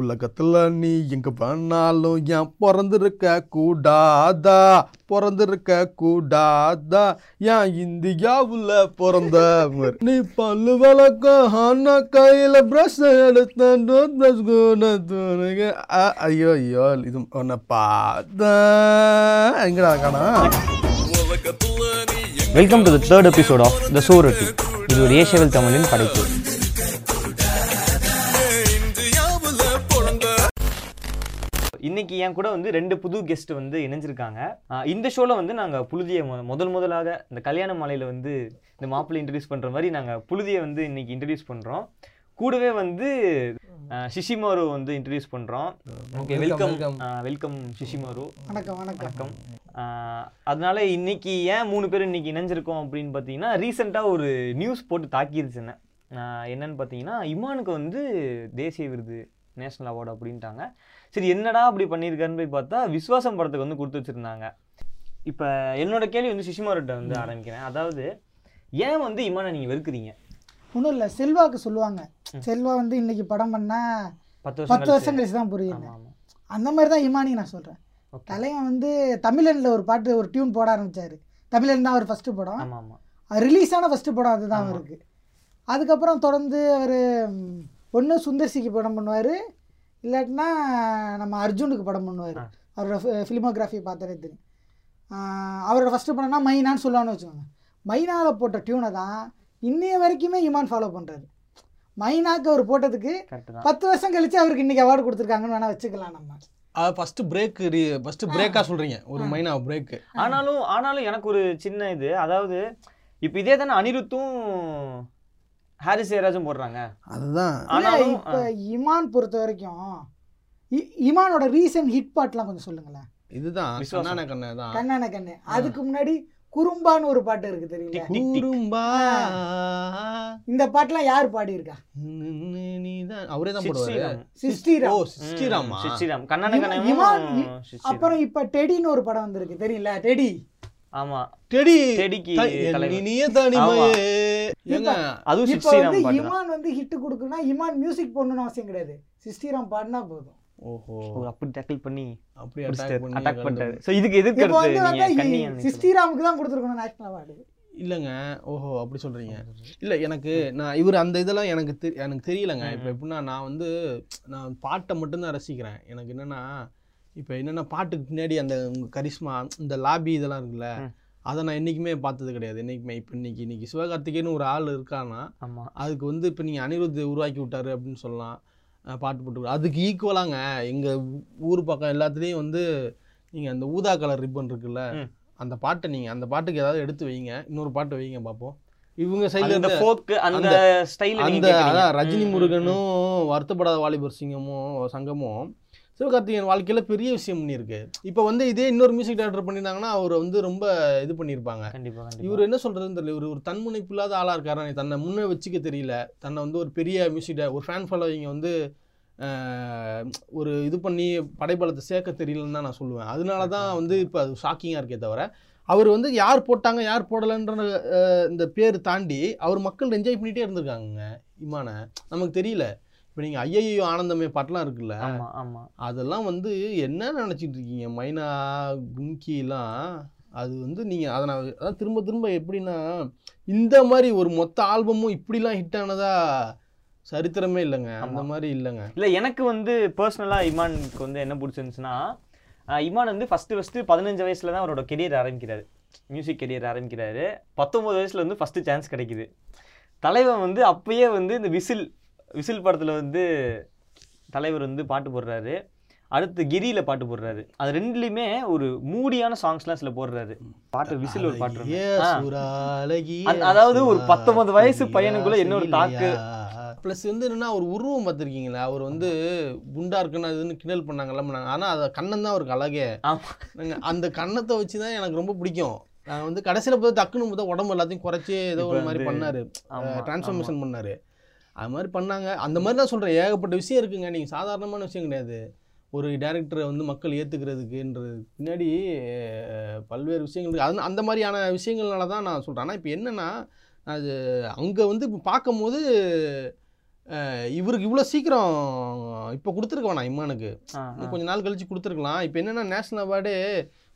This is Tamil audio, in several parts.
உலகத்துல நீ எங்க பண்ணாலும் ஏன் பிறந்திருக்க கூடாதா? பிறந்திருக்க கூடாதா? ஏன் இந்தியாவுல பிறந்த நீ பல்லு வழக்க ஆனா கையில பிரஷ் எடுத்த ஐயோ ஐயோ இது உன்னை பார்த்தேன். எங்கடா காணா welcome to the third episode of the சோரட்டி இது ஒரு ஏஷியவில் தமிழின் படைப்பு. இன்னைக்கு என் கூட வந்து ரெண்டு புது கெஸ்ட் வந்து இணைஞ்சிருக்காங்க. இந்த ஷோல வந்து நாங்க புழுதியை முதல் முதலாக இந்த கல்யாண மாலையில வந்து இந்த மாப்பிள்ளை இன்ட்ரடியூஸ் பண்ற மாதிரி நாங்க புழுதியை வந்து இன்னைக்கு இன்ட்ரடியூஸ் பண்றோம். கூடவே வந்து சிஷிமாரு வந்து இன்ட்ரடியூஸ் பண்றோம். ஓகே வெல்கம் வெல்கம் சிஷிமாரு. வணக்கம் வணக்கம். வணக்கம். ஆஹ் அதனால இன்னைக்கு ஏன் மூணு பேரும் இன்னைக்கு இணைஞ்சிருக்கோம் அப்படின்னு பார்த்தீங்கன்னா ரீசெண்டாக ஒரு நியூஸ் போட்டு தாக்கிருச்சு என்ன. என்னன்னு பார்த்தீங்கன்னா இமானுக்கு வந்து தேசிய விருது நேஷனல் அவார்டு அப்படின்ட்டாங்க. சரி என்னடா அப்படி பண்ணியிருக்காருன்னு போய் பார்த்தா விஸ்வாசம் படத்துக்கு வந்து கொடுத்து வச்சிருந்தாங்க. இப்போ என்னோட கேள்வி வந்து சுஷிமார்கிட்ட வந்து ஆரம்பிக்கிறேன். அதாவது ஏன் வந்து இமானை நீங்கள் வெறுக்கிறீங்க? ஒன்றும் இல்லை செல்வாக்கு சொல்லுவாங்க. செல்வா வந்து இன்னைக்கு படம் பண்ணா பத்து வருஷம் கழிச்சு. தான் புரியுது. அந்த மாதிரி தான் இமானி நான் சொல்கிறேன் தலைவன் வந்து தமிழனில் ஒரு பாட்டு ஒரு டியூன் போட ஆரம்பிச்சாரு. தமிழன் தான் அவர் ஃபஸ்ட்டு படம். ஆமாம் ஆமாம் அது ரிலீஸ் ஆன ஃபஸ்ட்டு படம் அதுதான். அவருக்கு. அதுக்கப்புறம் தொடர்ந்து அவர் ஒன்று சுந்தர்சிக்கு படம் பண்ணுவார். இல்லாட்டினா நம்ம அர்ஜுனுக்கு படம் பண்ணுவார். அவரோட ஃபிலிமோகிராஃபி பார்த்தாலே தெரியும். அவரோட ஃபஸ்ட்டு படம்னா மைனான்னு சொல்லுவான்னு வச்சுக்கோங்க. மைனாவில் போட்ட டியூனை தான் இன்னைய வரைக்குமே இமான் ஃபாலோ பண்ணுறாரு மைனாக்கு அவர் போட்டதுக்கு பத்து வருஷம் கழிச்சு அவருக்கு இன்னைக்கு அவார்டு கொடுத்துருக்காங்கன்னு வேணா வச்சுக்கலாம் நம்ம. ஃபர்ஸ்ட் பிரேக் ஃபர்ஸ்ட் பிரேக்கா சொல்றீங்க. ஒரு மைனா பிரேக் ஆனாலும் ஆனாலும் எனக்கு ஒரு சின்ன இது. அதாவது இப்போ இதே தானே அனிருத்தும் ஹாரிஸ் ஜெயராஜும் போடுறாங்க. அதுதான். ஆனாலும் இப்ப இமான் பொறுத்த வரைக்கும் இ- இமானோட ரீசன்ட் ஹிட் பாட்டுலாம் கொஞ்சம் சொல்லுங்களேன். இதுதான். கண்ணான கண்ணு தான் கண்ணான கண்ணு. அதுக்கு முன்னாடி குறும்பான்னு ஒரு பாட்டு இருக்கு தெரியல. குறும்பா. இந்த பாட்டுலாம் யார் பாடியிருக்கா? நீதான் அவரே தான் போடுவாரு. ஸ்ரீராம். சிஸ்டிரா ஓ ஸ்ரீராமா? ம், சித் ஸ்ரீராம். கண்ணன. அப்புறம் இப்ப டெடின்னு ஒரு படம் வந்திருக்கு தெரியல டெடி. ஆமா. டெடி. டெடிக்கு. இனிய தனிமையே. அதுவும் இப்ப வந்து. இமான் வந்து ஹிட் கொடுக்கணும்னா இமான் மியூசிக் போடணும்னு அவசியம் கிடையாது. சிஸ்டிராம் பாடினா போதும். ஓஹோ. ஓ, அப்படி டேக்கிள் பண்ணி அப்படி அட்டாக் அட்டாக் அட்டாக் பண்ணி பண்ணிட்டாரு. சோ இதுக்கு கண்ணியன் சிஸ்டிராமுக்கு தான் கொடுத்துருக்கணும் நேஷனல் அவார்டு இல்லைங்க. ஓஹோ அப்படி சொல்றீங்க. இல்ல எனக்கு நான் இவர் அந்த இதெல்லாம் எனக்கு தெரி- எனக்கு தெரியலங்க. இப்போ எப்படின்னா நான் வந்து நான் பாட்டை மட்டும்தான் ரசிக்கிறேன். எனக்கு என்னன்னா இப்போ என்னன்னா பாட்டுக்கு பின்னாடி அந்த உங்க கரிஷ்மா இந்த லாபி இதெல்லாம் இருக்குல்ல. அதை நான் என்றைக்குமே பார்த்தது கிடையாது. என்னைக்குமே இப்போ இன்னைக்கு இன்னைக்கு சிவகார்த்திகேயன் ஒரு ஆள் இருக்கான்னா அதுக்கு வந்து இப்போ நீங்கள் அனிருத் உருவாக்கி விட்டாரு அப்படின்னு சொல்லலாம். பாட்டு போட்டு அதுக்கு ஈக்குவலாங்க எங்கள் ஊர் பக்கம் எல்லாத்துலேயும் வந்து நீங்கள் அந்த ஊதா கலர் ரிப்பன் இருக்குல்ல. அந்த பாட்டை நீங்கள் அந்த பாட்டுக்கு ஏதாவது எடுத்து வைங்க. இன்னொரு பாட்டு வைங்க பார்ப்போம் இவங்க சைடில் அந்த இருந்து ஃபோக் அந்த அந்த- ஸ்டைல் அந்த அதான் ரஜினி முருகனும் வருத்தப்படாத வாலிபர் சிங்கமும் சங்கமும் சிவகார்த்திகேயன் வாழ்க்கையில் பெரிய விஷயம் பண்ணியிருக்கு. இப்போ வந்து இதே இன்னொரு மியூசிக் டேரக்டர் பண்ணியிருந்தாங்கன்னா அவர் வந்து ரொம்ப இது பண்ணியிருப்பாங்க. கண்டிப்பா கண்டிப்பா. இவர் என்ன சொல்றதுன்னு தெரியல. இவர் ஒரு தன்முனைப்பு இல்லாத ஆளா இருக்காரு தன்னை முன்னே வச்சுக்க தெரியல. தன்னை வந்து ஒரு பெரிய மியூசிக் ஒரு ஃபேன் ஃபாலோவிங்க வந்து ஒரு இது பண்ணி படைபலத்தை சேர்க்க தெரியலன்னு தான் நான் சொல்லுவேன். அதனால தான் வந்து இப்போ அது ஷாக்கிங்காக இருக்கே தவிர அவர் வந்து யார் போட்டாங்க யார் போடலைன்ற இந்த பேர் தாண்டி அவர் மக்கள் என்ஜாய் பண்ணிகிட்டே இருந்திருக்காங்க இமான நமக்கு தெரியல. இப்போ நீங்கள் ஐயையோ ஆனந்தமே பாட்டெலாம் இருக்குல்ல ஆமா ஆமா. அதெல்லாம் வந்து என்ன நினச்சிட்டு இருக்கீங்க? மைனா கும்கிலாம் அது வந்து நீங்கள் அதை நான் அதான் திரும்ப திரும்ப எப்படின்னா இந்த மாதிரி ஒரு மொத்த ஆல்பமும் இப்படிலாம் ஹிட் ஆனதா சரித்திரமே இல்லைங்க. அந்த. மாதிரி இல்லைங்க. இல்ல எனக்கு வந்து பர்சனலா இமானுக்கு வந்து என்ன பிடிச்சிருந்துச்சுன்னா இமான் வந்து ஃபர்ஸ்ட் ஃபர்ஸ்ட் பதினஞ்சு வயசுல தான் அவரோட கெரியர் ஆரம்பிக்கிறாரு. மியூசிக் கெரியர் ஆரம்பிக்கிறாரு. பத்தொன்பது வயசுல வந்து ஃபர்ஸ்ட் சான்ஸ் கிடைக்குது. தலைவன் வந்து அப்பயே வந்து இந்த விசில் விசில் படத்துல வந்து தலைவர் வந்து பாட்டு போடுறாரு. அடுத்து கிரியில பாட்டு போடுறாரு. அது ரெண்டுலயுமே ஒரு மூடியான சாங்ஸ்லாம் சில போடுறாரு. பாட்டு விசில் ஒரு பாட்டு அதாவது ஒரு 19 வயசு பையனுக்குள்ள என்ன ஒரு தாக்கு. ப்ளஸ் வந்து என்னன்னா ஒரு உருவம் பார்த்துருக்கீங்களா? அவர் வந்து குண்டா இருக்குன்னு அதுன்னு கிண்டல் பண்ணாங்கல்ல பண்ணாங்க. ஆனால் அது கண்ணன் தான் அவருக்கு அழகே. அந்த கண்ணத்தை வச்சு தான் எனக்கு ரொம்ப பிடிக்கும். நான் வந்து கடைசியில் போய் டக்குன்னு பார்த்தா உடம்பு எல்லாத்தையும் குறைச்சி ஏதோ ஒரு மாதிரி பண்ணாரு. டிரான்ஸ்ஃபர்மேஷன் பண்ணாரு. அது மாதிரி பண்ணாங்க. அந்த மாதிரி தான் சொல்கிறேன் ஏகப்பட்ட விஷயம் இருக்குங்க. நீங்கள் சாதாரணமான விஷயம் கிடையாது. ஒரு டேரக்டரை வந்து மக்கள் ஏற்றுக்கிறதுக்குன்றது பின்னாடி பல்வேறு விஷயங்கள் இருக்குது அது அந்த மாதிரியான விஷயங்கள்னால தான் நான் சொல்கிறேன் ஆனால் இப்போ என்னென்னா அது அங்கே வந்து இப்போ பார்க்கும்போது இவருக்கு இவ்வளோ சீக்கிரம் இப்போ கொடுத்துருக்க வேணாம் இம்மானுக்கு. ஆ, இன்னும் ஆ. கொஞ்ச நாள் கழிச்சு கொடுத்துருக்கலாம். இப்போ என்னன்னா நேஷனல் அவார்டே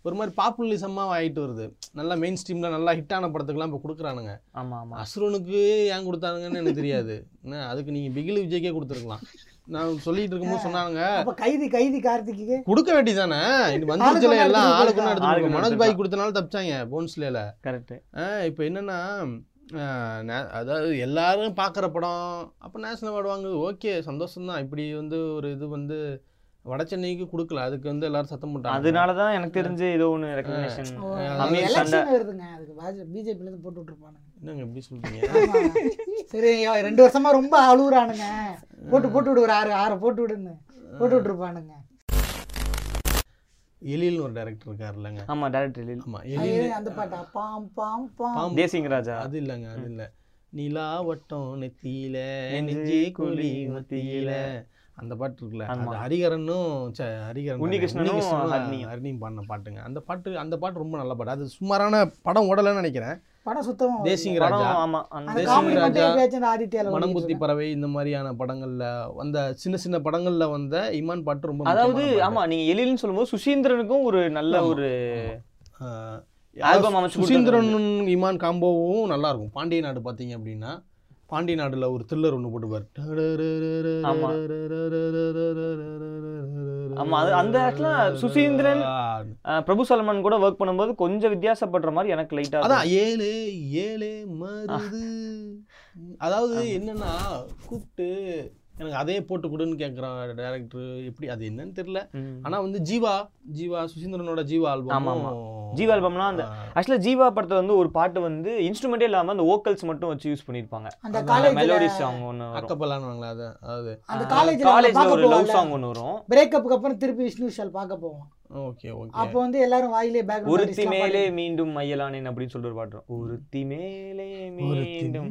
ஒரு மாதிரி பாப்புலரிசமாக ஆகிட்டு வருது. நல்லா மெயின் ஸ்ட்ரீமில் நல்லா ஹிட்டான படத்துக்குலாம் இப்போ கொடுக்குறானுங்க. ஆமா ஆமா. அசுரனுக்கு ஏன் கொடுத்தானுங்கன்னு எனக்கு தெரியாது. என்ன அதுக்கு நீங்கள் பிகில் விஜய்க்கே கொடுத்துருக்கலாம். நான் சொல்லிட்டு இருக்கும்போது சொன்னாங்க அப்ப கைதி கைதி கார்த்திக்கு? கொடுக்க வேண்டியதானே இது வந்துருச்சுல எல்லாம் ஒண்ணு ஆளுக்கு ஒன்று எடுத்துட்டு எடுத்து மனோஜ் பாய் கொடுத்தனால தப்பிச்சாங்க போன்ஸ்லேல கரெக்ட் இப்போ என்னன்னா அதாவது எல்லாரும் பார்க்குற படம் அப்போ நேஷனல் அவார்டு வாங்குது ஓகே சந்தோஷம்தான். இப்படி வந்து ஒரு இது வந்து வட சென்னைக்கு கொடுக்கல. அதுக்கு வந்து எல்லாரும் சத்தம் போட்டாங்க. அதனால தான் எனக்கு தெரிஞ்சு ஏதோ ஒன்று ரெக்கக்னேஷன் அமீர் சண்டை. எலெக்ஷன் வருதுங்க. அதுக்கு பிஜேபில இருந்து போட்டு விட்டுருப்பானுங்க. என்னங்க எப்படி சொல்றீங்க. சரி ரெண்டு வருஷமா ரொம்ப அழுகுறானுங்க போட்டு போட்டு விடு ஒரு ஆறு ஆறு போட்டு விடுன்னு. போட்டு விட்டுருப்பானுங்க. எழில்னு ஒரு டைரக்டர் இருக்காரு இல்லைங்க ஆமா டேரக்டர் எழில். ஆமா அது எழில். அந்த பாட்டா? பாம் பாம் பாம். தேசிங் ராஜா அது இல்லைங்க அது இல்லை. நிலா வட்டம் நெத்தியில நெஞ்சு குழி மத்தியில. அந்த பாட்டு இருக்குல்ல. அது ஹரிகரனும் ஹரிகரன் உன்னிகிருஷ்ணனும் ஹரிணியும். பாடின பாட்டுங்க அந்த பாட்டு அந்த பாட்டு ரொம்ப நல்ல பாட்டு அது சுமாரான படம் ஓடலன்னு நினைக்கிறேன் படம் சுத்தமா. தேசிஙங் ராஜா படம் ஆமா அந்த அந்த தேசிங் ராஜா, மட்டும் எப்பயாச்சும் இந்த ஆதித்யால மனம் ஓடிட்டு குத்தி இருக்கும். பறவை இந்த மாதிரியான படங்கள்ல வந்த சின்ன சின்ன படங்கள்ல வந்த இமான் பாட்டு ரொம்ப அதாவது ஆமா நீங்க எழில்னு சொல்லும்போது சுசீந்திரனுக்கும் ஒரு நல்ல. ஒரு சுசீந்திரன் இமான் காம்போவும் நல்லா இருக்கும் பாண்டிய நாடு பாத்தீங்க அப்படின்னா பாண்டிய நாடுல ஒரு த்ரில்லர் ஒன்று போட்டுப்பார் ஆமா. அது- அந்த இடத்துல சுசீந்திரன் பிரபு சல்மான் கூட ஒர்க் பண்ணும்போது கொஞ்சம் வித்தியாசப்படுற மாதிரி எனக்கு லைட்டா அதான் ஏழு ஏழு மருது. அதாவது என்னன்னா கூப்பிட்டு எனக்கு அதே போட்டு கொடுன்னு கேட்குறான் டேரக்டர் எப்படி அது என்னன்னு தெரியல. ஆனா வந்து ஜீவா ஜீவா சுசீந்திரனோட ஜீவா ஆல்பம் ஆமா. ஜீவா ஆல்பம்லாம் அந்த ஆக்சுவலா ஜீவா படத்துல வந்து ஒரு பாட்டு வந்து இன்ஸ்ட்ருமெண்டே இல்லாம அந்த வோக்கல்ஸ் மட்டும் வச்சு யூஸ் பண்ணிருப்பாங்க அந்த மெலோடி சாங் ஒன்று அக்கப்பலான்னு அது அது. அந்த காலேஜ்ல காலேஜ்ல ஒரு லவ் சாங் ஒன்று வரும். பிரேக்கப்புக்கு அப்புறம் திருப்பி விஷ்ணு விஷால் பார்க்க போவோம். Okay okay. அப்போ வந்து எல்லாரும் வாயிலே ஒருத்தி மேலே மீண்டும் மையலானேன் அப்படின்னு சொல்லிட்டு ஒரு பாட்டு. ஒருத்தி மேலே மீண்டும்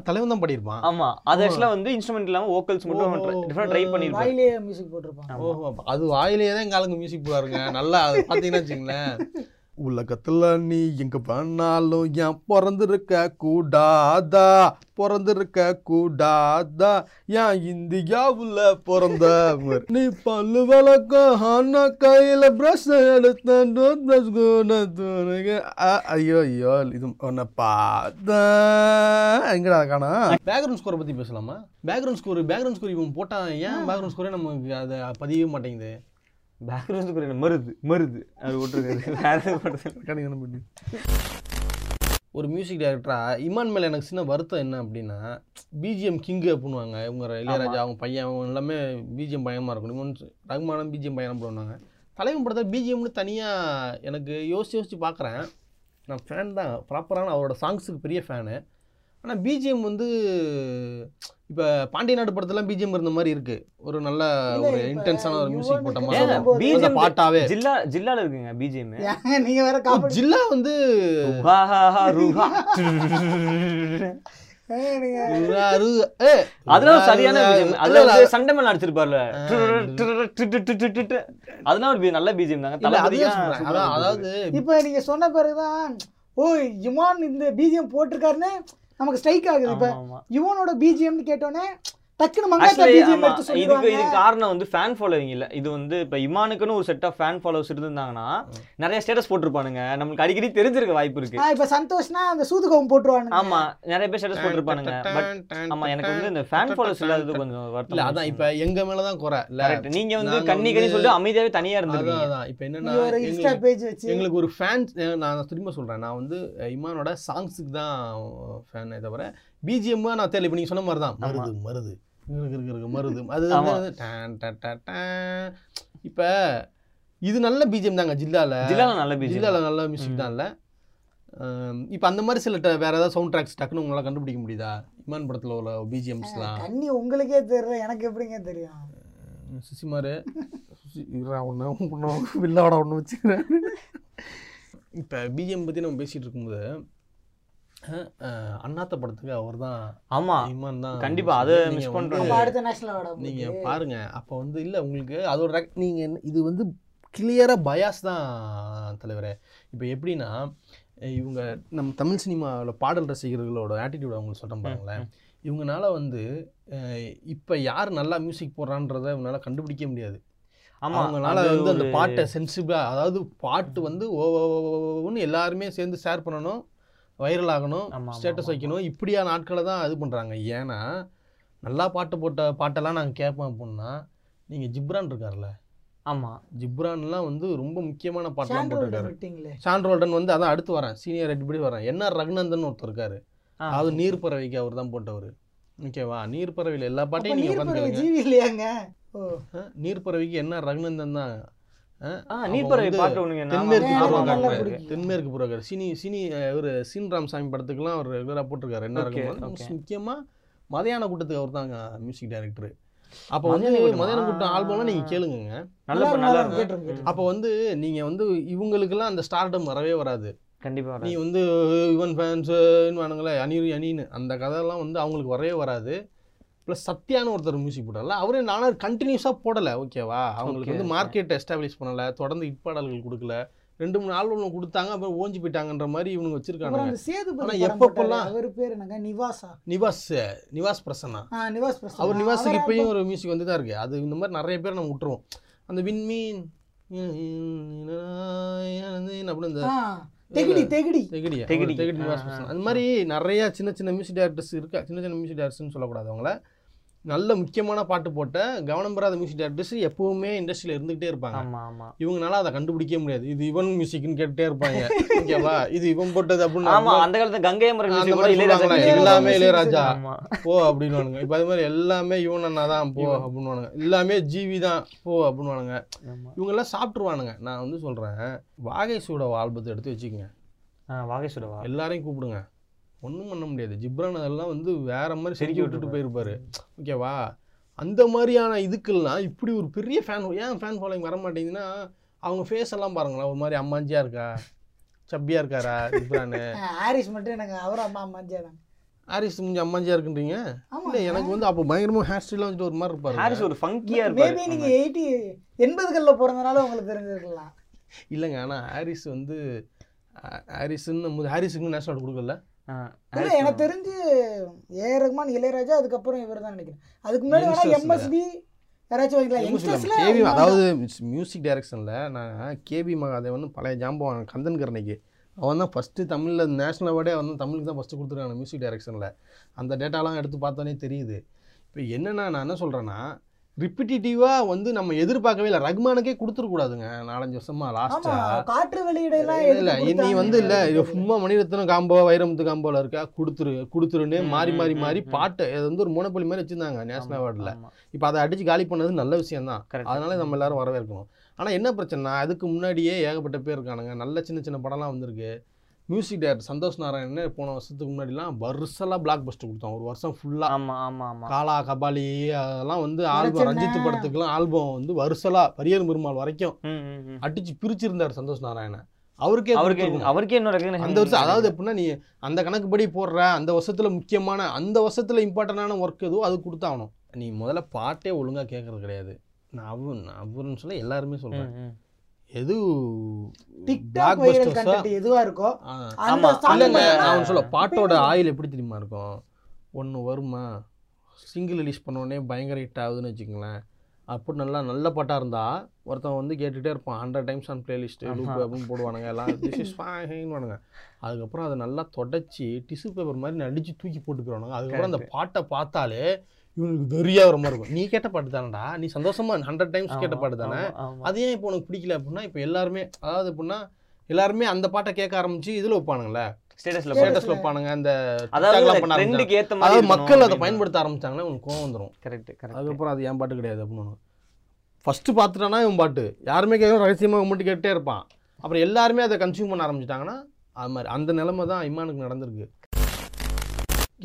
தலைவன் தான் பாடியிருப்பான். ஆமா அது ஆக்சுவலா வந்து இன்ஸ்ட்ருமெண்ட் இல்லாம வோக்கல்ஸ் மட்டும் டிஃபரெண்ட் ட்ரை பண்ணிருப்பாங்க வாயிலே மியூசிக் போட்டிருப்பாங்க ஆமா. ஓஹோ அது வாயிலேயே தான் எங்க ஆளுங்க மியூசிக் போடுவாருங்க. நல்லா அது பார்த்தீங்கன்னா வச்சுங்களேன் உலகத்துல நீ எங்க பண்ணாலும் ஏன் பிறந்திருக்க கூடாதா? பிறந்திருக்க கூடாதா? ஏன் இந்தியாவுல பிறந்த நீ பல்லு வழக்கம் ஆனா கையில பிரஷ் எடுத்த ஐயோ ஐயோ இது உன்னை பார்த்தா எங்கடா காணா பேக்ரவுண்ட் ஸ்கோரை பத்தி பேசலாமா? பேக்ரவுண்ட் ஸ்கோர் பேக்ரவுண்ட் ஸ்கோர் இவன் போட்டான். ஏன் பேக்ரவுண்ட் ஸ்கோரே நமக்கு அதை பதியவே மாட்டேங்குது. பேக்ரவுண்ட் மருது மருது. அது விட்டுருக்காரு. வேற படத்துல பண்ணி ஒரு மியூசிக் டைரக்டரா இமான் மேல எனக்கு சின்ன வருத்தம் என்ன அப்படின்னா பிஜிஎம் கிங்கு அப்படின்னுவாங்க. இவங்க இளையராஜா அவங்க பையன் அவங்க எல்லாமே பிஜிஎம் பயமாக இருக்கும். இவன் ரகுமானம் பிஜிஎம் பயணம் பண்ணுவாங்க தலைவன் படத்தை பிஜிஎம்னு தனியாக எனக்கு யோசிச்சு யோசிச்சு பார்க்குறேன் நான் ஃபேன் தான். ப்ராப்பரான அவரோட சாங்ஸுக்கு பெரிய ஃபேனு ஆனால் பிஜிஎம் வந்து இப்போ பாண்டிய நாடு படத்துலாம் பிஜிஎம் இருந்த மாதிரி இருக்கு. ஒரு நல்ல ஒரு இன்டென்ஸான ஒரு மியூசிக் போட்ட மாதிரி BGM பாட்டாவே. ஜில்லா ஜில்லால இருக்குங்க பிஜிஎம் நீங்க வேற காமெடி ஜில்லா வந்து அதெல்லாம் சரியான பிஜிஎம் அதுல சண்டைமேல அடிச்சிருப்பார்ல. அதெல்லாம் ஒரு நல்ல பிஜிஎம் தாங்க. அதாவது இப்போ நீங்க சொன்ன பிறகுதான் ஓ இமான் இந்த பிஜிஎம் போட்டிருக்காருன்னு நமக்கு ஸ்ட்ரைக் ஆகுது இப்ப. இவனோட பிஜிஎம்னு கேட்டோன்னே டக்குனு மங்காத்தா Actually, பிஜிஎம் ஆமா, எடுத்து இதுக்கு சொல்லிடுவாங்க இதுக்கு காரணம் வந்து ஃபேன் ஃபாலோவிங் இல்ல. இது வந்து இப்ப இமானுக்குன்னு ஒரு செட் ஆஃப் ஃபேன் ஃபாலோவர்ஸ் இருந்திருந்தாங்கன்னா நிறைய ஸ்டேட்டஸ் போட்டிருப்பானுங்க. நம்மளுக்கு அடிக்கடி தெரிஞ்சிருக்க வாய்ப்பு இருக்கு. இப்ப சந்தோஷ்னா அந்த சூதுகவும் போட்டுருவானுங்க. ஆமா நிறைய பேர் ஸ்டேட்டஸ் போட்டிருப்பானுங்க. பட் ஆமா எனக்கு வந்து இந்த ஃபேன் ஃபாலோவர்ஸ் இல்லாதது கொஞ்சம் இல்ல வருத்தம் அதான் இப்ப எங்க குறை. இல்ல கரெக்ட் நீங்க வந்து கண்ணி கண்ணி சொல்லிட்டு அமைதியாவே தனியா அதான் இருந்திருக்கீங்க. அதான் இப்ப என்னன்னா நீ ஒரு இன்ஸ்டா எங்களுக்கு- பேஜ் வச்சு எங்களுக்கு ஒரு ஃபேன்ஸ் நான் திரும்ப சொல்றேன். நான் வந்து இமானோட சாங்ஸுக்கு தான் ஃபேனே தவிர பிஜிஎம் நான் தெரியல. இப்போ நீங்க சொன்ன மாதிரி தான். மருது மருது. மருது. அது. இப்ப இது நல்ல பிஜிஎம் தாங்க ஜில்லால. ஜில்லால நல்ல பிஜிஎம் ஜில்லால நல்ல மியூசிக் தான் இல்ல அஹ், இப்ப அந்த மாதிரி சில வேற ஏதாவது சவுண்ட் ட்ராக்ஸ் டக்குன்னு உங்களால கண்டுபிடிக்க முடியுதா? இமான் படத்துல உள்ள பிஜிஎம்ஸ்லாம் கண்ணி உங்களுக்கே தெரியல. எனக்கு எப்படிங்க தெரியும்? சுசிமாரு ஒன்று ஒன்று வில்லாவோட ஒன்று வச்சுக்கிறேன். இப்போ பிஜிஎம் பற்றி நம்ம பேசிகிட்டு இருக்கும்போது அண்ணாத்த படத்துக்கு அவர் தான் ஆமா. இமான் தான் கண்டிப்பா, அதை வந்து- பண்றோம். அப்ப அடுத்த நேஷனல் நீங்க பாருங்க அப்போ வந்து இல்லை உங்களுக்கு அதோட நீங்க என்ன- இது வந்து கிளியராக பயாஸ் தான் தலைவரே. இப்போ எப்படின்னா இவங்க நம்ம தமிழ் சினிமாவில் பாடல் ரசிகர்களோட ஆட்டிடியூட் அவங்களுக்கு சொல்கிறேன் பாருங்களேன். இவங்கனால வந்து இப்போ யார் நல்லா மியூசிக் போடுறான்றத இவங்களால கண்டுபிடிக்க முடியாது. ஆமா அவங்களால அது வந்து அந்த பாட்டை சென்சிபிளாக அதாவது பாட்டு வந்து ஓ ஓ, ஓ, ஓ, ஓன்னு எல்லாருமே சேர்ந்து ஷேர் பண்ணணும். வைரல் ஆகணும் ஸ்டேட்டஸ். வைக்கணும். இப்படியான ஆட்களை தான் இது பண்ணுறாங்க ஏன்னா நல்லா பாட்டு போட்ட பாட்டெல்லாம் நாங்கள் கேட்போம் அப்படின்னா நீங்கள் ஜிப்ரான் இருக்கார்ல? ஆமா. ஜிப்ரான்லாம் வந்து ரொம்ப முக்கியமான பாட்டெல்லாம் போட்டிருக்காரு. சாண்ட்ரோல்டன் வந்து அதான் அடுத்து வரேன் சீனியர் ரெட்டிபடி வரேன் என்ஆர் ரகுநந்தன் ஒருத்தர் இருக்காரு. அது நீர் பறவைக்கு அவர் தான் போட்டவர். ஓகேவா? நீர் பறவையில் எல்லா பாட்டையும் நீங்கள் நீர் பறவைக்கு என்ன ரகுநந்தன் தான் தென்மேற்கு பருவக்காரர் சினி சினி இவர் சீன்ராம் சாமி படத்துக்குலாம் அவர் ரெகுலராக போட்டிருக்காரு என்ன. முக்கியமாக மதையான கூட்டத்துக்கு அவர் தாங்க மியூசிக் டைரக்டர் அப்போ வந்து மதியான கூட்டமா? மதையான கூட்டம் ஆல்பம்லாம் நீங்கள் கேளுங்க. அப்போ வந்து நீங்கள் வந்து இவங்களுக்கெல்லாம் அந்த ஸ்டார்டம் வரவே வராது. கண்டிப்பா நீ. வந்து யுவன் ஃபேன்ஸுன்னு வானுங்களே அனிரு அனின்னு அந்த கதையெல்லாம் வந்து அவங்களுக்கு வரவே வராது. ப்ளஸ் சத்யான்னு ஒருத்தர் மியூசிக் போடல அவரே நானும் கண்டினியூஸாக போடலை ஓகேவா அவங்களுக்கு Okay, வந்து okay. மார்க்கெட்டை எஸ்டாப்ளிஷ் பண்ணலை தொடர்ந்து hit பாடல்கள் கொடுக்கல ரெண்டு மூணு ஆல்பம் கொடுத்தாங்க அப்புறம் ஓஞ்சி போயிட்டாங்கன்ற மாதிரி இவனுங்க வச்சிருக்காங்க அந்த சேதுபதி ஆனா படம் எப்பப்பெல்லாம் அவர் பேர் என்னங்க? நிவாசா. நிவாஸ் நிவாஸ் பிரசன்னா. நிவாஸ் பிரசாத் அவர் நிவாஸுக்கு இப்பயும் ஒரு மியூசிக் வந்து தான் இருக்கு. அது இந்த மாதிரி நிறைய பேர் நம்ம விட்டுருவோம். அந்த விண்மீன் அப்படின்னு இந்த ஆ, தெகிடி தெகிடி. தெகிடியா? தெகிடி. தெகிடி தெகிடி நிவாஸ் ஆ, பிரசன்னா. ஆ. அந்த மாதிரி நிறைய சின்ன சின்ன மியூசிக் டைரக்டர்ஸ் இருக்கா? சின்ன சின்ன மியூசிக் டைரக்டர்ஸ்னு சொல்லக்கூடாது அவங்கள. நல்ல முக்கியமான பாட்டு போட்ட கவனம் பெறாத மியூசிக் டைரக்டர்ஸ் எப்பவுமே இண்டஸ்ட்ரியில் இருந்துகிட்டே இருப்பாங்க. இவங்கனால அதை கண்டுபிடிக்க முடியாது. இது இவன் மியூசிக்னு கேட்டுட்டே இருப்பாங்க. ஓகேவா இது இவன் போட்டது ஆமா அப்படின்னு அந்த காலத்துல கங்கை. எல்லாமே இளையராஜா. போ அப்படின்னுவானுங்க. இப்போ அது மாதிரி எல்லாமே இவன் அண்ணா தான் போ அப்படின்னுவானுங்க. எல்லாமே ஜிவி தான் போ அப்படின்னுவானுங்க. ஆமா. இவங்கெல்லாம் சாப்பிட்ருவானுங்க நான் வந்து சொல்கிறேன் வாகேஷோட ஆல்பத்தை எடுத்து வச்சுக்கோங்க. ஆ, வாகேஸ்வரவா எல்லாரையும் கூப்பிடுங்க. ஒன்றும் பண்ண முடியாது. ஜிப்ரான் அதெல்லாம் வந்து வேற மாதிரி செதுக்கி விட்டுட்டு. போயிருப்பாரு. ஓகேவா அந்த மாதிரியான இதுக்கெல்லாம் இப்படி ஒரு பெரிய ஃபேன் ஏன் ஃபேன் ஃபாலோயிங் வர மாட்டேங்குதுன்னா அவங்க ஃபேஸ் எல்லாம் பாருங்களேன் ஒரு மாதிரி அம்மாஞ்சியா இருக்கா? சப்பியா இருக்காரா ஜிப்ரானு ஹாரிஸ் மட்டும் எனக்கு அவர் அம்மா அம்மாஞ்சா தான் ஹாரிஸ் கொஞ்சம் அம்மாஞ்சியா இருக்குன்றீங்க? இல்லை எனக்கு வந்து அப்போ பயங்கரமாக ஹேர் ஸ்டைலாம் வச்சுட்டு ஒரு மாதிரி இருப்பாரு ஹாரிஸ் ஒரு ஃபங்கியா இருப்பாரு. மேபி நீங்க எயிட்டி எண்பதுகளில் பிறந்தனால உங்களுக்கு தெரிஞ்சிருக்கலாம். இல்லைங்க ஆனால் ஹாரிஸ் வந்து ஹாரிஸ்ன்னு நம்ம ஹாரிஸுக்கு நேஷனல் கொடுக்கல. இல்ல எனக்கு தெரிஞ்சு ஏ. ரகுமான் இளையராஜா அதுக்கப்புறம் இவர் தான் நினைக்கிறேன். அதுக்கு முன்னாடி வேணா. எம்எஸ்பி யாராச்சும் கேபி அதாவது மியூசிக் டைரக்ஷனில் நான் கேபி மகாதேவன் பழைய ஜாம்பவான் கந்தன் கரணைக்கு. அவன் தான் ஃபஸ்ட்டு தமிழில் நேஷனல் அவார்டே அவன் தான் தமிழுக்கு தான் ஃபஸ்ட்டு கொடுத்துருக்காங்க மியூசிக் டைரக்ஷனில் அந்த டேட்டாலாம் எடுத்து பார்த்தோன்னே தெரியுது. இப்போ என்னென்னா நான் என்ன சொல்கிறேன்னா ரிப்பிட்டேட்டிவாக வந்து நம்ம எதிர்பார்க்கவே இல்லை. ரகுமானுக்கே கொடுத்துருக்கூடாதுங்க நாலஞ்சு வருஷமா லாஸ்ட்டாக காற்று வெளியிடலாம் இல்லை நீ வந்து இல்லை இது சும்மா மணிரத்னம் காம்போ வைரமுத்து காம்போல இருக்கா கொடுத்துரு கொடுத்துருன்னு மாறி மாறி மாறி. பாட்டு அது வந்து ஒரு மோனப்பள்ளி மாதிரி வச்சுருந்தாங்க நேஷனல் அவார்டில். இப்போ அதை அடிச்சு காலி பண்ணது நல்ல விஷயம் தான். அதனால நம்ம எல்லாரும் வரவேற்கணும். ஆனால் என்ன பிரச்சனைனா அதுக்கு முன்னாடியே ஏகப்பட்ட பேர் இருக்கானுங்க. நல்ல சின்ன சின்ன படம்லாம் வந்திருக்கு. மியூசிக் டைரக்டர் சந்தோஷ் நாராயணன் போன வருஷத்துக்கு முன்னாடிலாம் வருஷலாம் பிளாக் பஸ்டர் கொடுத்தோம் ஒரு வருஷம் ஃபுல்லாக ஆமா ஆமா ஆமா காலா கபாலி அதெல்லாம் வந்து ஆல்பம். ரஞ்சித் படத்துக்குலாம் ஆல்பம் வந்து வருஷலாம் பரியர் பெருமாள் வரைக்கும். அடிச்சு பிரிச்சிருந்தார் சந்தோஷ் நாராயணன் அவருக்கே அவருக்கு. அவருக்கே recognition அந்த வருஷம் அதாவது எப்படின்னா நீ அந்த கணக்குப்படி போடுற அந்த வருஷத்துல முக்கியமான அந்த வருஷத்துல இம்பார்ட்டண்டான ஒர்க் எதுவோ அது கொடுத்தாகணும் நீ முதல்ல பாட்டே ஒழுங்கா கேட்கறது கிடையாது நான் அவன் அவருன்னு சொல்ல எல்லாருமே ம். எது டிக்டாக் வைரல் கண்டென்ட் எதுவா இருக்கோ அந்த ஆமா. மட்டும் நான் சொல்ல பாட்டோட ஆயில் எப்படி தெரியுமா இருக்கும்? ஒன்று வருமா? சிங்கிள் ரிலீஸ் பண்ணோடனே பயங்கர ஹிட் ஆகுதுன்னு வச்சுக்கோங்களேன். அப்படி நல்லா நல்ல பாட்டாக இருந்தால் ஒருத்தன் வந்து கேட்டுகிட்டே இருப்பான். Hundred times on playlist loop. அப்படின்னு போடுவானுங்க எல்லாம். திஸ் இஸ் வானுங்க. அதுக்கப்புறம் அதை நல்லா தொடச்சி டிஷ்யூ பேப்பர் மாதிரி நடிச்சு தூக்கி போட்டுக்கிறோனுங்க அதுக்கப்புறம் அந்த பாட்டை பார்த்தாலே இவனுக்கு வெறியாக வர மாதிரி இருக்கும். நீ கேட்ட பாட்டு தானடா. நீ சந்தோஷமா ஹண்ட்ரட் டைம்ஸ் கேட்ட பாட்டு தானே. அது ஏன் இப்போ உனக்கு பிடிக்கல அப்படின்னா இப்போ எல்லாருமே அதாவது எப்படின்னா எல்லாருமே அந்த பாட்டை கேட்க ஆரம்பிச்சு இதில் வைப்பானுங்களே. ஸ்டேட்டஸ்ல Status ஸ்டேட்டஸ்ல வைப்பானுங்க. அந்த ட்ரெண்டுக்கு. ஏத்த மாதிரி மக்கள் அதை பயன்படுத்த ஆரம்பிச்சாங்கன்னா உனக்கு கோவம் வந்துடும் கரெக்ட் கரெக்ட் அதுக்கப்புறம் அது என் பாட்டு கிடையாது அப்படின்னு ஃபஸ்ட்டு பார்த்துட்டானா இவன் பாட்டு. யாருமே கேட்கணும் ரகசியமாக மட்டும் கேட்டே இருப்பான். அப்புறம் எல்லாருமே அதை கன்சியூம் பண்ண ஆரம்பிச்சிட்டாங்கன்னா அது மாதிரி அந்த நிலைமை தான் இமானுக்கு நடந்திருக்கு.